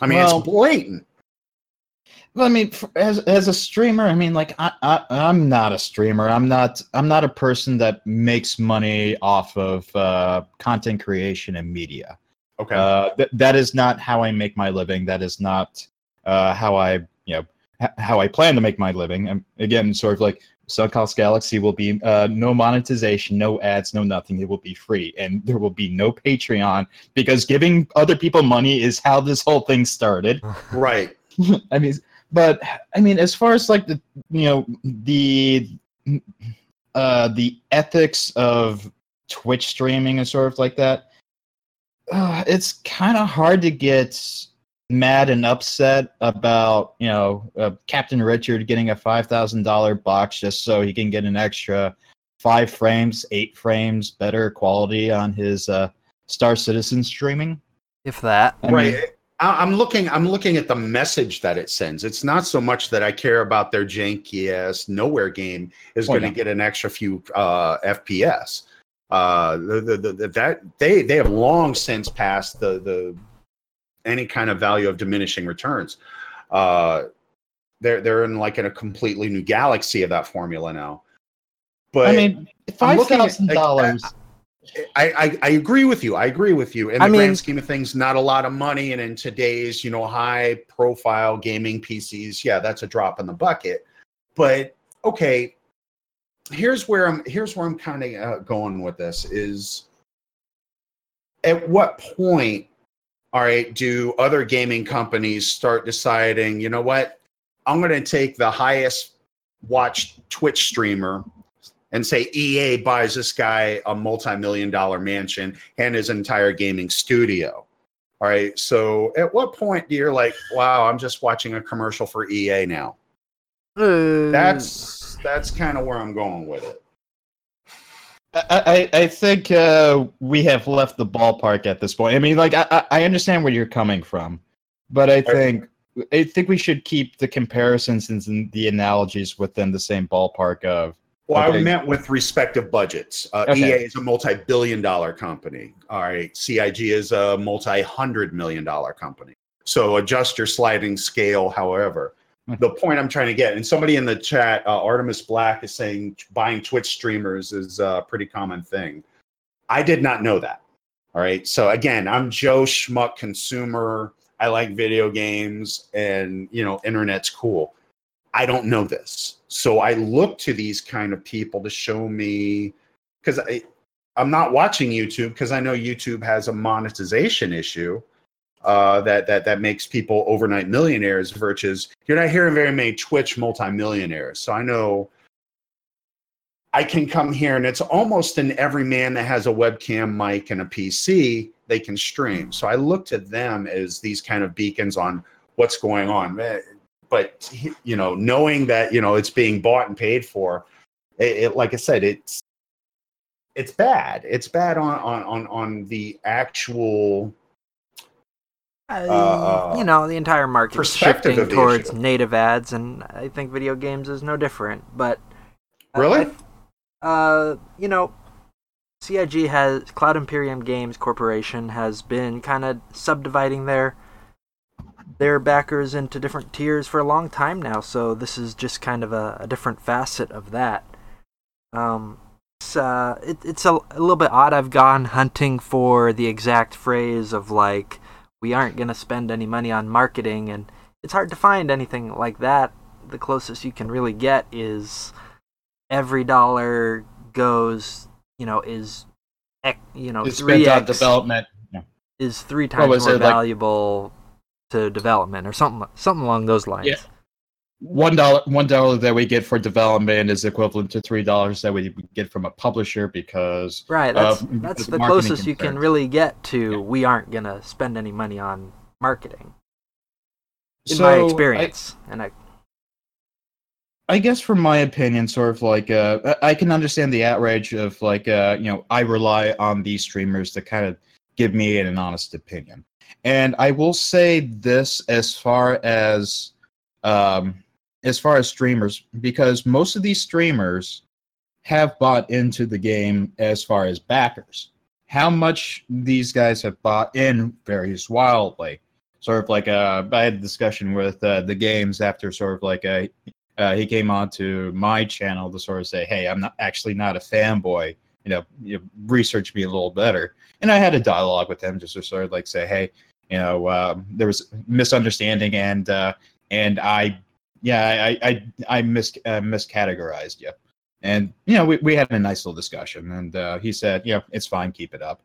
I mean, Well- it's blatant. Well, I mean, as as a streamer, I mean, like I, I I'm not a streamer. I'm not I'm not a person that makes money off of uh, content creation and media. Okay, Uh, th- that is not how I make my living. That is not uh, how I, you know, h- how I plan to make my living. And again, sort of like Sunk Cost Galaxy will be uh, no monetization, no ads, no nothing. It will be free, and there will be no Patreon because giving other people money is how this whole thing started. [laughs] right. [laughs] I mean, but I mean, as far as like the, you know, the, uh, the ethics of Twitch streaming and sort of like that, uh, [sighs] it's kind of hard to get mad and upset about you know uh, Captain Richard getting a five thousand dollar box just so he can get an extra five frames, eight frames, better quality on his uh, Star Citizen streaming. If that. I right I- i'm looking i'm looking at the message that it sends it's not so much that i care about their janky ass nowhere game is Oh, going to yeah. get an extra few uh fps uh the, the, the, that they they have long since passed the the any kind of value of diminishing returns uh they're they're in like in a completely new galaxy of that formula now but I mean, five thousand dollars. I, I, I agree with you. I agree with you. In I the mean- grand scheme of things, not a lot of money, and in today's you know high profile gaming PCs, yeah, that's a drop in the bucket. But okay, here's where I'm. Here's where I'm kind of uh, going with this is. At what point, all right, do other gaming companies start deciding? You know what? I'm going to take the highest watched Twitch streamer and say EA buys this guy a multi-million dollar mansion and his entire gaming studio. All right. So at what point do you're like, wow, I'm just watching a commercial for EA now? Uh, That's that's kind of where I'm going with it. I, I, think uh, we have left the ballpark at this point. I mean, like I, I understand where you're coming from, but I think I think we should keep the comparisons and the analogies within the same ballpark of. Well, I meant with respective budgets. Uh, Okay. EA is a multi-billion dollar company. All right. CIG is a multi-hundred million dollar company. So adjust your sliding scale, however. The point I'm trying to get, and somebody in the chat, uh, Artemis Black, is saying buying Twitch streamers is a pretty common thing. I did not know that. All right. So again, I'm Joe Schmuck consumer. I like video games, and you know, internet's cool. I don't know this. So I look to these kind of people to show me because I I'm not watching YouTube because I know YouTube has a monetization issue uh, that that that makes people overnight millionaires. Versus you're not hearing very many Twitch multimillionaires. So I know I can come here and it's almost in every man that has a webcam mic and a PC they can stream. So I look to them as these kind of beacons on what's going on. Eh, But you know, knowing that you know it's being bought and paid for, it, it like I said, it's it's bad. It's bad on on on on the actual Uh, uh, you know, the entire market shifting towards issue. native ads, and I think video games is no different. But I- Really? Uh, you know, CIG has Cloud Imperium Games Corporation has been kind of subdividing their their backers into different tiers for a long time now. So this is just kind of a, a different facet of that. Um, it's uh, it, it's a, a little bit odd. I've gone hunting for the exact phrase of like, we aren't gonna spend any money on marketing, and it's hard to find anything like that. The closest you can really get is every dollar goes, you know, is, you know, It's three spent on x development. Yeah. is three times more it, like- valuable to development or something something along those lines. Yeah. One dollar, one dollar that we get for development is equivalent to three dollars that we get from a publisher because Right, that's because that's the closest you can really get to Yeah. we aren't gonna spend any money on marketing. In So, my I- experience. and I I guess from my opinion, sort of like uh, I I can understand the outrage of like uh, you know I rely on these streamers to kind of give me an honest opinion, and I will say this as far as um, as far as streamers because most of these streamers have bought into the game as far as backers. How much these guys have bought in varies wildly. Sort of like uh, I had a discussion with uh, the games after sort of like a uh, he came on to my channel to sort of say, "Hey, I'm not actually not a fanboy. You know, you research me a little better." And I had a dialogue with him just to sort of like say, "Hey, you know, um, there was misunderstanding, and uh, and I, yeah, I I I mis uh, miscategorized you." And you know, we we had a nice little discussion, and uh, he said, "You know, it's fine, keep it up."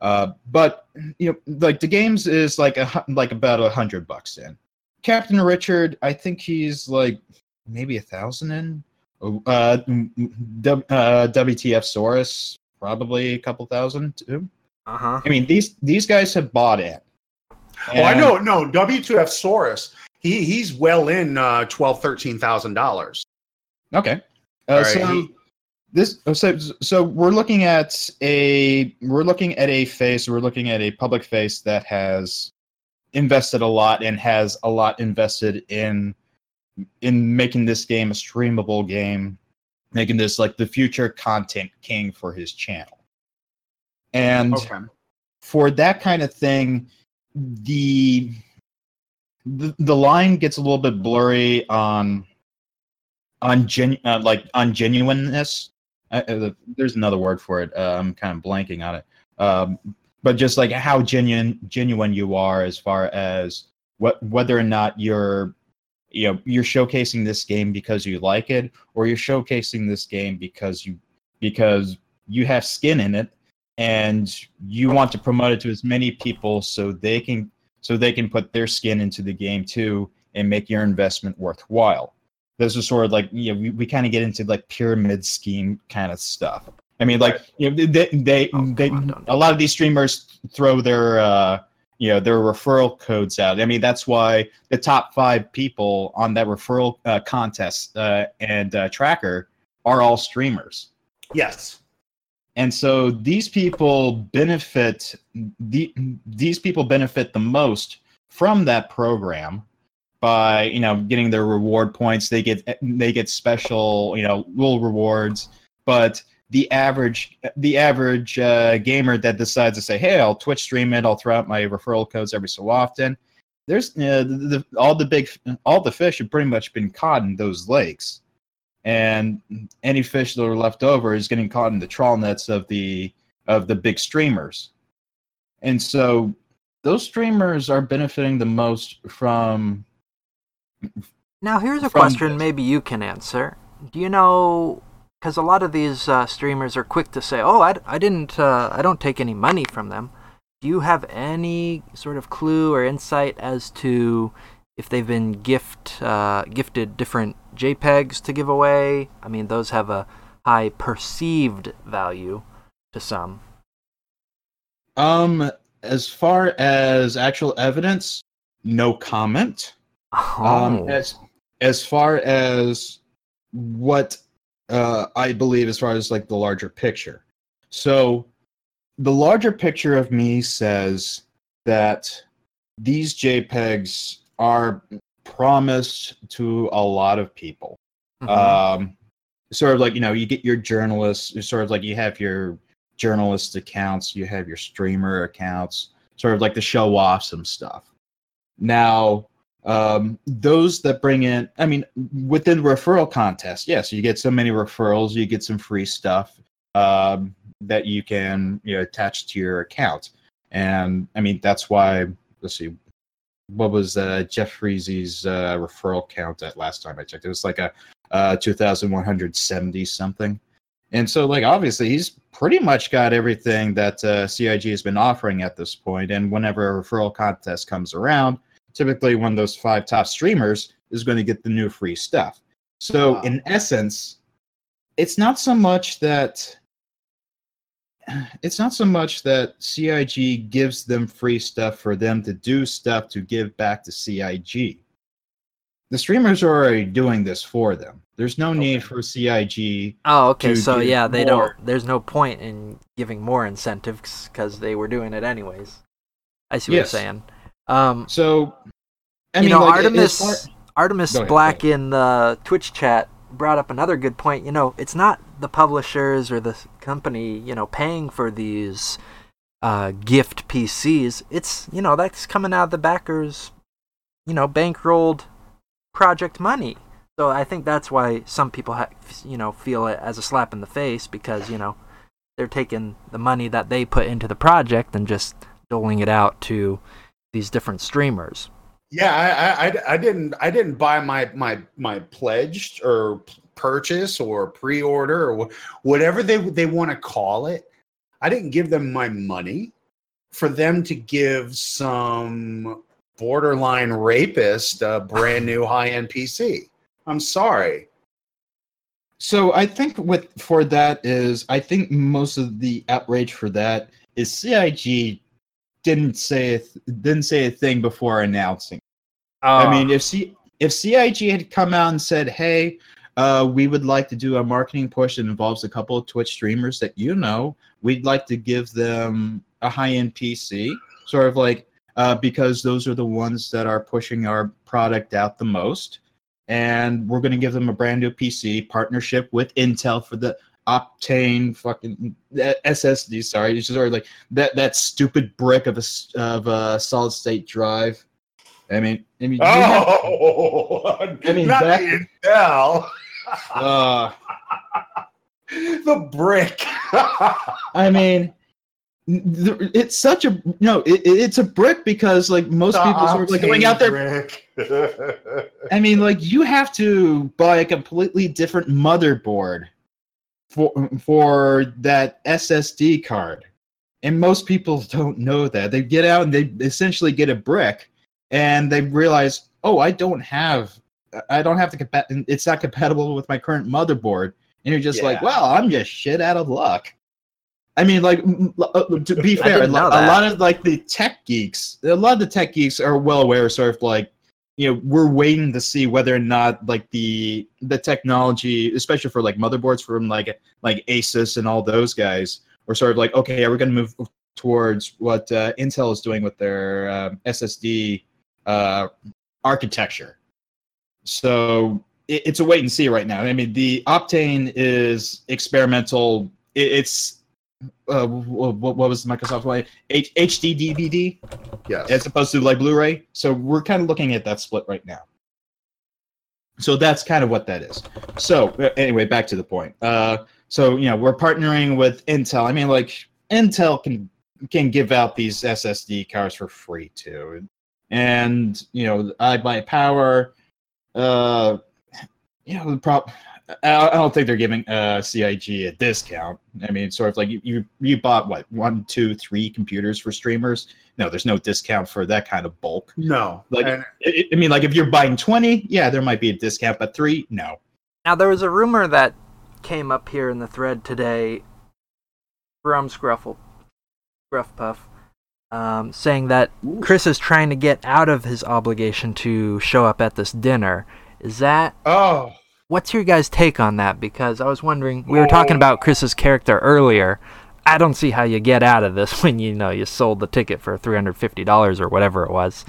Uh, but you know, like the games is like a like about a hundred bucks in. Captain Richard, I think he's like maybe a thousand in. Uh, m- m- W- uh, WTF Saurus, probably a couple thousand too. uh-huh. I mean, these these guys have bought in. Oh, I know. No, WTF Saurus. He he's well in uh, twelve, thirteen thousand dollars. Okay. Uh, right, so he- this oh, so so we're looking at a we're looking at a face we're looking at a public face that has invested a lot and has a lot invested in in making this game a streamable game making this like the future content king for his channel and for that kind of thing the the, the line gets a little bit blurry on on genu- uh, like on genuineness. Uh, uh, there's another word for it uh, i'm kind of blanking on it. Um, but just like how genuine genuine you are as far as what whether or not you're you know you're showcasing this game because you like it or you're showcasing this game because you because you have skin in it and you want to promote it to as many people so they can so they can put their skin into the game too and make your investment worthwhile. This is sort of like you know we, we kind of get into like pyramid scheme kind of stuff. I mean like you know they they, Oh, they on, a lot of these streamers throw their uh you know their referral codes out. I mean that's why the top five people on that referral uh, contest uh, and uh, tracker are all streamers. Yes. And so these people benefit the, these people benefit the most from that program by you know getting their reward points. They get they get special you know little rewards. But the average the average uh, gamer that decides to say hey i'll twitch stream it. I'll throw out my referral codes every so often there's uh, the, all the big all the fish have pretty much been caught in those lakes and any fish that are left over is getting caught in the trawl nets of the of the big streamers and so those streamers are benefiting the most from Now here's a from question this. maybe you can answer. Do you know because a lot of these uh, streamers are quick to say, "Oh, I, I didn't uh, I don't take any money from them." Do you have any sort of clue or insight as to if they've been gift uh, gifted different JPEGs to give away? I mean, those have a high perceived value to some. um as far as actual evidence no comment Oh, um as as far as what uh i believe as far as like the larger picture so the larger picture of me says that these JPEGs are promised to a lot of people. Mhm. Um, sort of like you know, you get your journalists. Sort of like you have your journalist accounts, you have your streamer accounts, sort of like to show off some stuff. Now, um, those that bring in, I mean, within referral contests, yes, you get so many referrals, you get some free stuff um, that you can you know attach to your account, and I mean that's why. Let's see, what was uh, Jeff Freezy's uh, referral count at last time I checked? It was like a uh, 2,170 something. And so, like, obviously, he's pretty much got everything that uh, CIG has been offering at this point. And whenever a referral contest comes around, typically one of those five top streamers is going to get the new free stuff. So, Wow. in essence, it's not so much that it's not so much that CIG gives them free stuff for them to do stuff to give back to CIG. The streamers are already doing this for them. There's no need for CIG. Oh, okay. So yeah, they more. don't. There's no point in giving more incentives because they were doing it anyways. I see what Yes. you're saying. Um, So, I you mean, know, like, Artemis far- Artemis ahead, Black in the Twitch chat brought up another good point. You know, it's not the publishers or the company, you know, paying for these uh, gift PCs. It's you know that's coming out of the backers, you know, bankrolled project money. So I think that's why some people, ha- you know, feel it as a slap in the face because you know they're taking the money that they put into the project and just doling it out to these different streamers. Yeah, I, I- I, didn't I didn't buy my my my pledged or purchase or pre-order or whatever they they want to call it. I didn't give them my money for them to give some borderline rapist a brand new high-end PC. I'm sorry. So I think with for that is I think most of the outrage for that is CIG didn't say a th- didn't say a thing before announcing. I mean, if C if CIG had come out and said, "Hey, uh, we would like to do a marketing push that involves a couple of Twitch streamers that you know, we'd like to give them a high-end PC, sort of like uh, because those are the ones that are pushing our product out the most, and we're going to give them a brand new PC partnership with Intel for the Optane fucking SSD. Sorry, it's just of like that that stupid brick of a of a solid state drive. I mean, I mean, you have- Oh, [laughs] I mean, not that- the Intel, [laughs] uh, [laughs] the brick. I mean, it's such a no. It, it- it's a brick because like most people are like going out there. I mean, like you have to buy a completely different motherboard for for that SSD card, and most people [laughs] don't know that. They get out and they essentially get a brick, and they realize, oh, I don't have, I don't have the compa- It's not compatible with my current motherboard, and you're just like, well, I'm just shit out of luck. I mean, like uh, to be fair, a didn't know lo- a that. lot of like the tech geeks, a lot of the tech geeks are well aware, sort of like you know we're waiting to see whether or not like the the technology especially for like motherboards from like like asus and all those guys are sort of like okay are we going to move towards what uh, intel is doing with their um, ssd uh, architecture? So it, it's a wait and see right now. I mean the optane is experimental. It, it's uh, what, what was microsoft way H- hd dvd yes. as opposed to like Blu-ray. So we're kind of looking at that split right now. So that's kind of what that is. So anyway, back to the point. Uh, so you know we're partnering with Intel. I mean, like Intel can can give out these SSD cards for free too, and you know iBUYPOWER. Uh, you know the prop. I I don't think they're giving uh, CIG a discount. I mean, sort of like you, you you bought what one, two, three computers for streamers. No, there's no discount for that kind of bulk. no. Like, and I, I mean, like if you're buying 20, yeah, there might be a discount, but three, no. Now there was a rumor that came up here in the thread today from Scruffle, Scruff Puff, um, saying that Chris is trying to get out of his obligation to show up at this dinner. Is that oh, what's your guys' take on that? Because I was wondering, we were talking about Chris's character earlier. I don't see how you get out of this [laughs] when you know you sold the ticket for three hundred fifty dollars or whatever it was.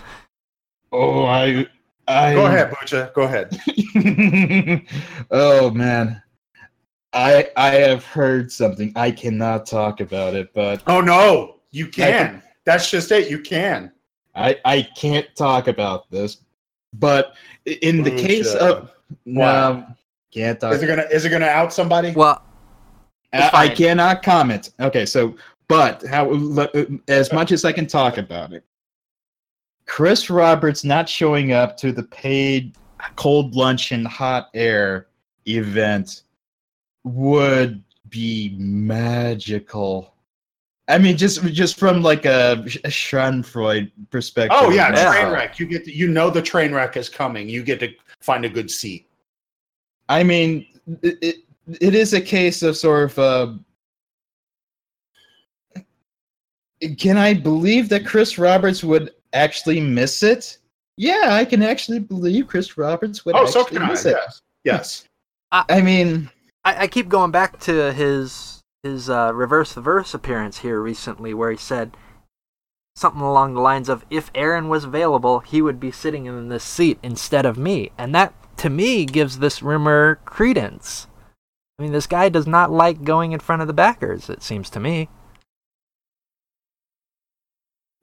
Oh, I, I Go ahead, Bucha. Go ahead. [laughs] oh man, I I have heard something. I cannot talk about it, but Oh no, you can. That's just it. You can. I I can't talk about this. But i- in the case of no, can't talk. Is it gonna is it gonna out somebody? Well, uh, I, I cannot comment. Okay, so but how le- uh, as much as I can talk about it, Chris Roberts not showing up to the paid cold lunch and hot air event would be magical. I mean, just just from like a, a Schadenfreude perspective. oh yeah, Yeah. train wreck. You get to, you know the train wreck is coming. You get to find a good seat. I mean, it, it, it is a case of sort of. Uh, can I believe that Chris Roberts would actually miss it? Yeah, I can actually believe Chris Roberts would Oh, actually so can I. miss it. Yes. Yes. [laughs] I mean, I, I keep going back to his his uh, reverse the verse appearance here recently, where he said something along the lines of, "If Erin was available, he would be sitting in this seat instead of me," and that to me gives this rumor credence. I mean, this guy does not like going in front of the backers. It seems to me.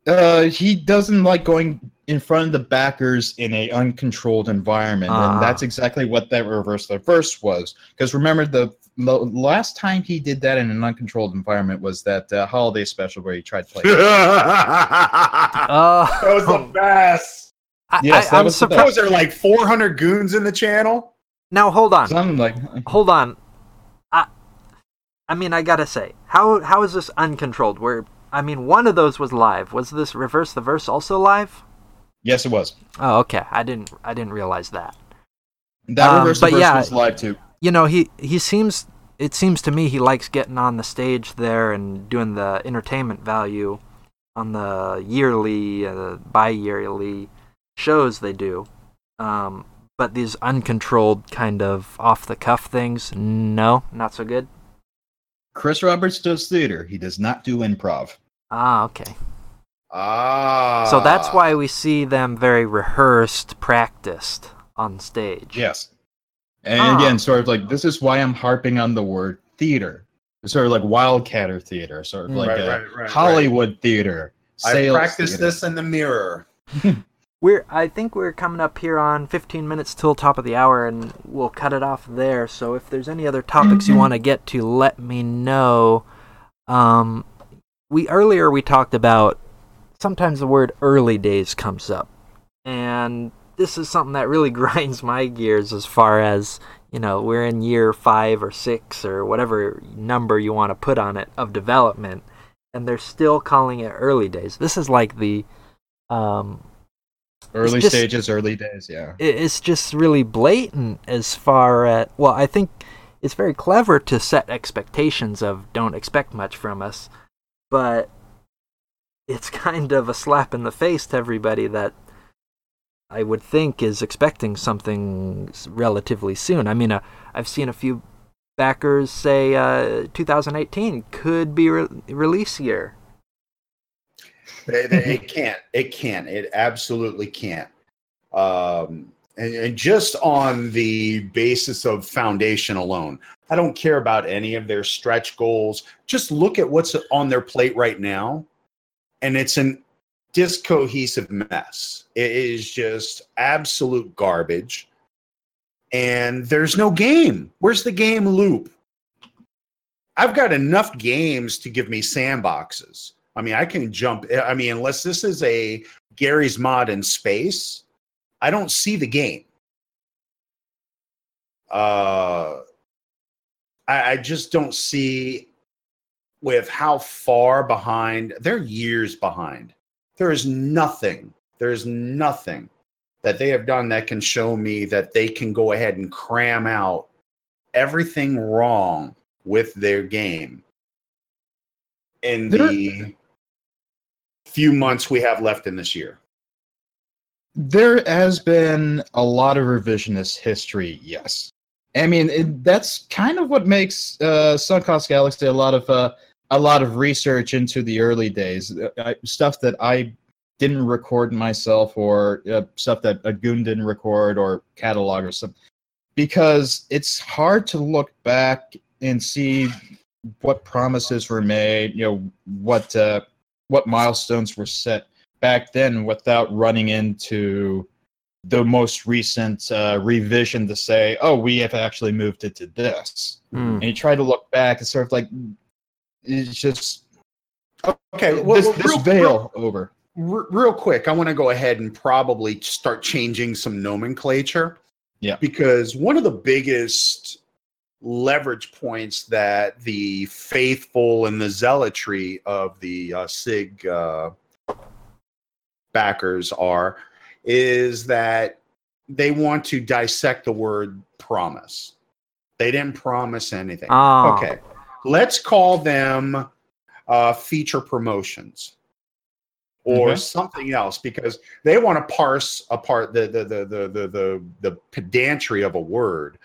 uh, he doesn't like going in front of the backers in a uncontrolled environment, Ah. and that's exactly what that reverse the verse was. Because remember, the, the last time he did that in an uncontrolled environment was that uh, holiday special where he tried to play. [laughs] that Uh, was the [laughs] best. I, Yes, I, that I'm was the surprised. Was there like 400 goons in the channel? Now hold on. Something like hold on. I, I mean, I gotta say, how how is this uncontrolled? Where I mean, one of those was live. Was this reverse the verse also live? Yes, it was. Oh, okay. I didn't I didn't realize that. That Um, reverse but yeah. was live too. You know, he he seems it seems to me he likes getting on the stage there and doing the entertainment value on the yearly, uh, bi-yearly shows they do. Um, but these uncontrolled kind of off the cuff things, no, not so good. Chris Roberts does theater. He does not do improv. Ah, okay. Ah. So that's why we see them very rehearsed, practiced on stage. Yes. And Ah. again, sort of like this is why I'm harping on the word theater. It's sort of like Wildcatter theater, sort of Mm. like Right, a right, right, Hollywood theater. I sales practiced theater. this in the mirror. [laughs] We're I think we're coming up here on 15 minutes till top of the hour and we'll cut it off there. So if there's any other topics you [clears throat] want to get to, let me know. Um we earlier we talked about sometimes the word early days comes up. And this is something that really [laughs] grinds my gears as far as, you know, we're in year 5 or 6 or whatever number you want to put on it of development and they're still calling it early days. This is like the um Early just- stages, early days, yeah. it's just really blatant as far as well i think it's very clever to set expectations of don't expect much from us but it's [laughs] kind of a slap in the face to everybody that i would think is expecting something relatively soon i mean uh, i've seen a few backers say uh, 2018 could be re- release year It, it [laughs] can't. It can't. It absolutely can't. Um, and, and just on the basis of foundation alone, I don't care about any of their stretch goals. Just look at what's on their plate right now, and it's an discohesive mess. It is just absolute garbage. And there's no game. Where's the game loop? I've got enough games to give me sandboxes. I mean, I can jump. I mean, unless this is a Garry's Mod in space, I don't see the game. Uh, I, I just don't see with how far behind they're years behind. There is nothing. There is nothing that they have done that can show me that they can go ahead and cram out everything wrong with their game in the few months we have left in this year. There has been a lot of revisionist history, yes. I mean, it, that's kind of what makes uh, Galaxy a lot of uh, a lot of research into the early days, uh, I, stuff that I didn't record myself, or uh, stuff that a goon didn't record, or catalog or something, because it's hard to look back and see what promises were made, you know, what uh, what milestones were set back then without running into the most recent uh, revision to say, oh, we have actually moved it to this. Hmm. And you try to look back, it's sort of like, it's just Okay, well, this, well, this real, veil over. real, real quick, I want to go ahead and probably start changing some nomenclature. Yeah. Because one of the biggest leverage points that the faithful and the zealotry of the uh, CIG uh, backers are is that they want to dissect the word promise. They didn't promise anything. Oh. Okay, let's call them uh, feature promotions or Mhm. something else because they want to parse apart the the, the the the the the pedantry of a word.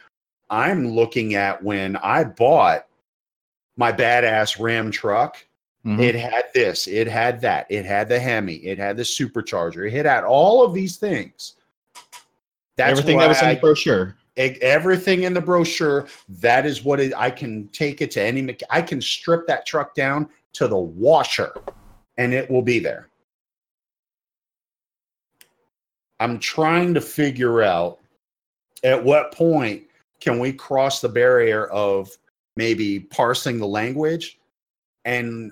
I'm looking at when I bought my badass Ram truck. Mhm. It had this, it had that, it had the Hemi, it had the supercharger, it had all of these things. That's Everything that was in the brochure. everything in the brochure that is what it, i can take it to any i can strip that truck down to the washer and it will be there i'm trying to figure out at what point can we cross the barrier of maybe parsing the language and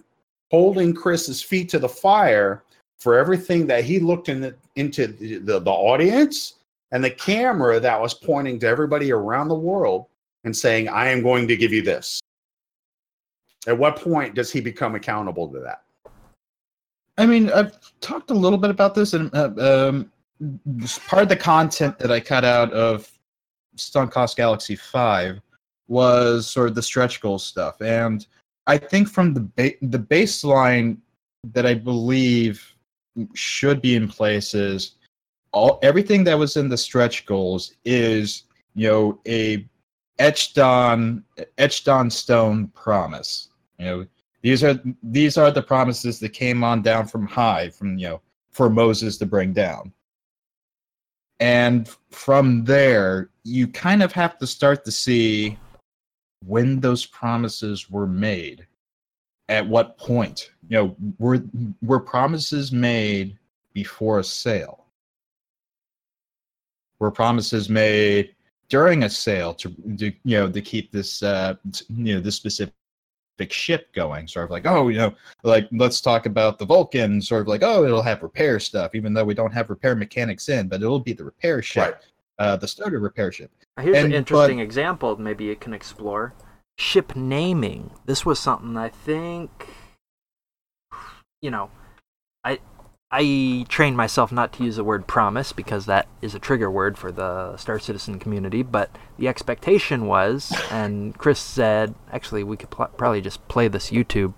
holding chris's feet to the fire for everything that he looked in the, into the, the, the audience and the camera that was pointing to everybody around the world and saying, I am going to give you this. At what point does he become accountable to that? I mean, I've talked a little bit about this, and uh, um, part of the content that I cut out of Sunk Cost Galaxy Five was sort of the stretch goal stuff, and I think from the ba- the baseline that I believe should be in place is all everything that was in the stretch goals is you know a etched on etched on stone promise. You know, these are these are the promises that came on down from high, from you know, for Moses to bring down. And from there, you kind of have to start to see when those promises were made. At what point? You know, were were promises made before a sale? Were promises made during a sale to, to you know to keep this uh you know this specific ship going sort of like oh you know like let's talk about the vulcan sort of like oh it'll have repair stuff even though we don't have repair mechanics in but it'll be the repair ship Right. Uh the starter repair ship Here's And- an interesting example maybe you can explore. Ship naming. This was something I think you know, I I trained myself not to use the word promise because that is a trigger word for the Star Citizen community, but the expectation was and Chris said, actually we could pl- probably just play this YouTube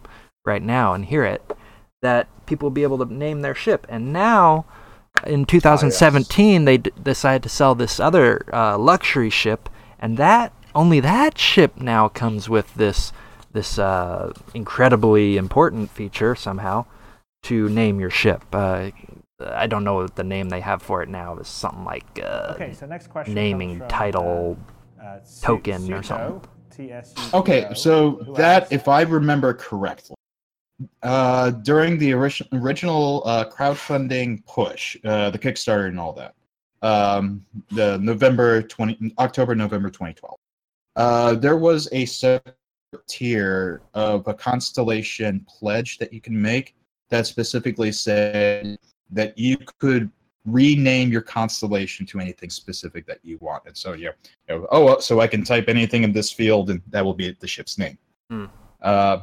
right now and hear it that people will be able to name their ship. And now in 2017 they d- decided to sell this other uh, luxury ship and that only that ship now comes with this this uh, incredibly important feature somehow to name your ship uh, i don't know what the name they have for it now It's something like uh, Okay, so next question. naming from, title uh, uh, Su- token or something. TSUTO, okay so that asks- if i remember correctly uh during the ori- original uh crowdfunding push uh the kickstarter and all that um the november 20 october november 2012 uh there was a separate tier of a constellation pledge that you can make that specifically said that you could rename your constellation to anything specific that you want. And so, yeah, you know, oh, so I can type anything in this field, and that will be the ship's name. Hmm. Uh,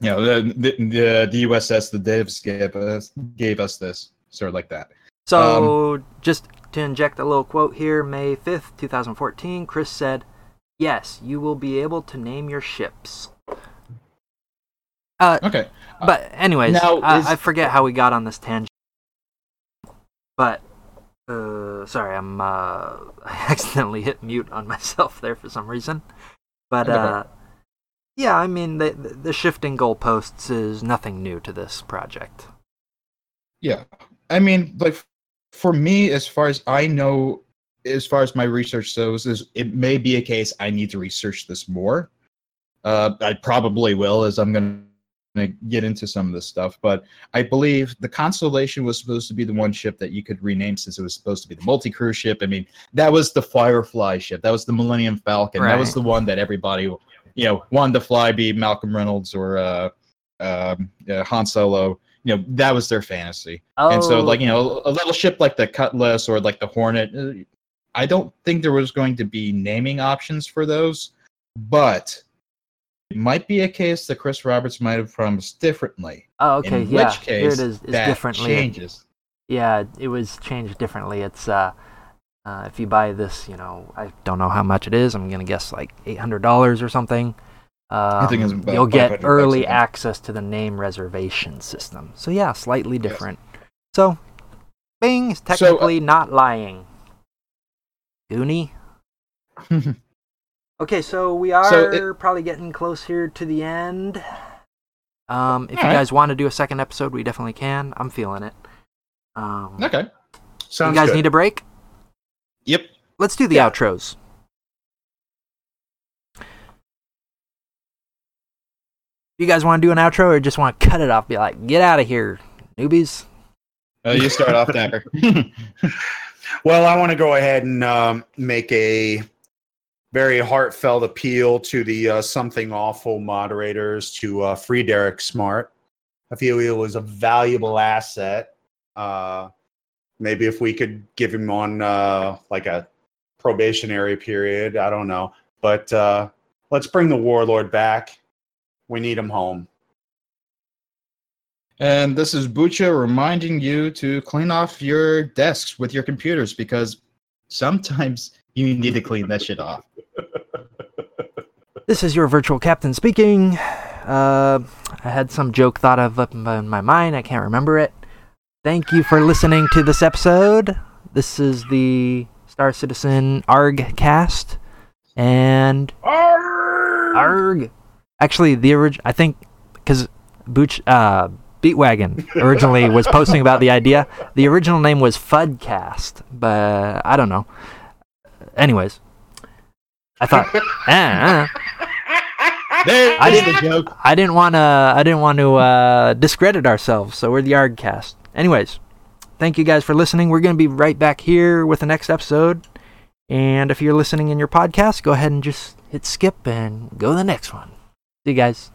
you know, the, the the USS the divs gave us gave us this sort of like that. So, just to inject a little quote here, May 5th, 2014, Chris said, Yes, you will be able to name your ships. Uh, Okay, but, anyways, now I, is- I forget how we got on this tangent. But, uh, sorry, I'm, uh, [laughs] I accidentally hit mute on myself there for some reason. But, uh, Yeah, I mean the the shifting goalposts is nothing new to this project. Yeah, I mean, like for me, as far as I know, as far as my research goes, is it may be a case I need to research this more. Uh, I probably will, as I'm going to get into some of this stuff. But I believe the Constellation was supposed to be the one ship that you could rename since it was supposed to be the multi-crew ship. I mean, that was the Firefly ship. That was the Millennium Falcon. That was the one that everybody, you know, wanted to fly, be Malcolm Reynolds or uh, um, uh, Han Solo. You know, that was their fantasy. oh. And so, Oh, like, you know, a little ship like the Cutlass or like the Hornet, uh, I don't think there was going to be naming options for those, but it might be a case that Chris Roberts might have promised differently. Oh, okay, in yeah. which case, Here it is. It's that differently. changes. Yeah, it was changed differently. It's uh, uh, if you buy this, you know, I don't know how much it is. I'm gonna guess like eight hundred dollars or something. Um, you'll get early access to the name reservation system. So yeah, slightly different. So, Bing is So, uh, technically not lying. Goonie. [laughs] Okay, so we are So it- probably getting close here to the end. Um, if you Alright. guys want to do a second episode, we definitely can. I'm feeling it. Um, okay. Sounds you guys good. need a break? Yep. Let's do the Yeah. outros. You guys want to do an outro or just want to cut it off? Be like, get out of here, newbies. Uh, you start off, Dapper. [laughs] [laughs] Well, I want to go ahead and um, make a very heartfelt appeal to the uh, Something Awful moderators to uh, free Derek Smart. I feel he was a valuable asset. Uh, maybe if we could give him on uh, like a probationary period, I don't know. But uh, let's bring the warlord back. We need him home. and this is Bucha reminding you to clean off your desks with your computers because sometimes you need to clean that shit off. This is your virtual captain speaking. Uh, I had some joke thought of up in my in my mind. I can't remember it. Thank you for listening to this episode. This is the Star Citizen ARG cast. And ARG! Actually, the original. I think, because Booch, uh, Beatwagon originally was posting about the idea. The original name was Fudcast, but I don't know. Anyways, I thought, [laughs] ah. There, I didn't- the joke. I didn't want to. I didn't want to uh, discredit ourselves, so we're the Yardcast. Anyways, thank you guys for listening. We're gonna be right back here with the next episode. And if you're listening in your podcast, go ahead and just hit skip and go to the next one. See you guys.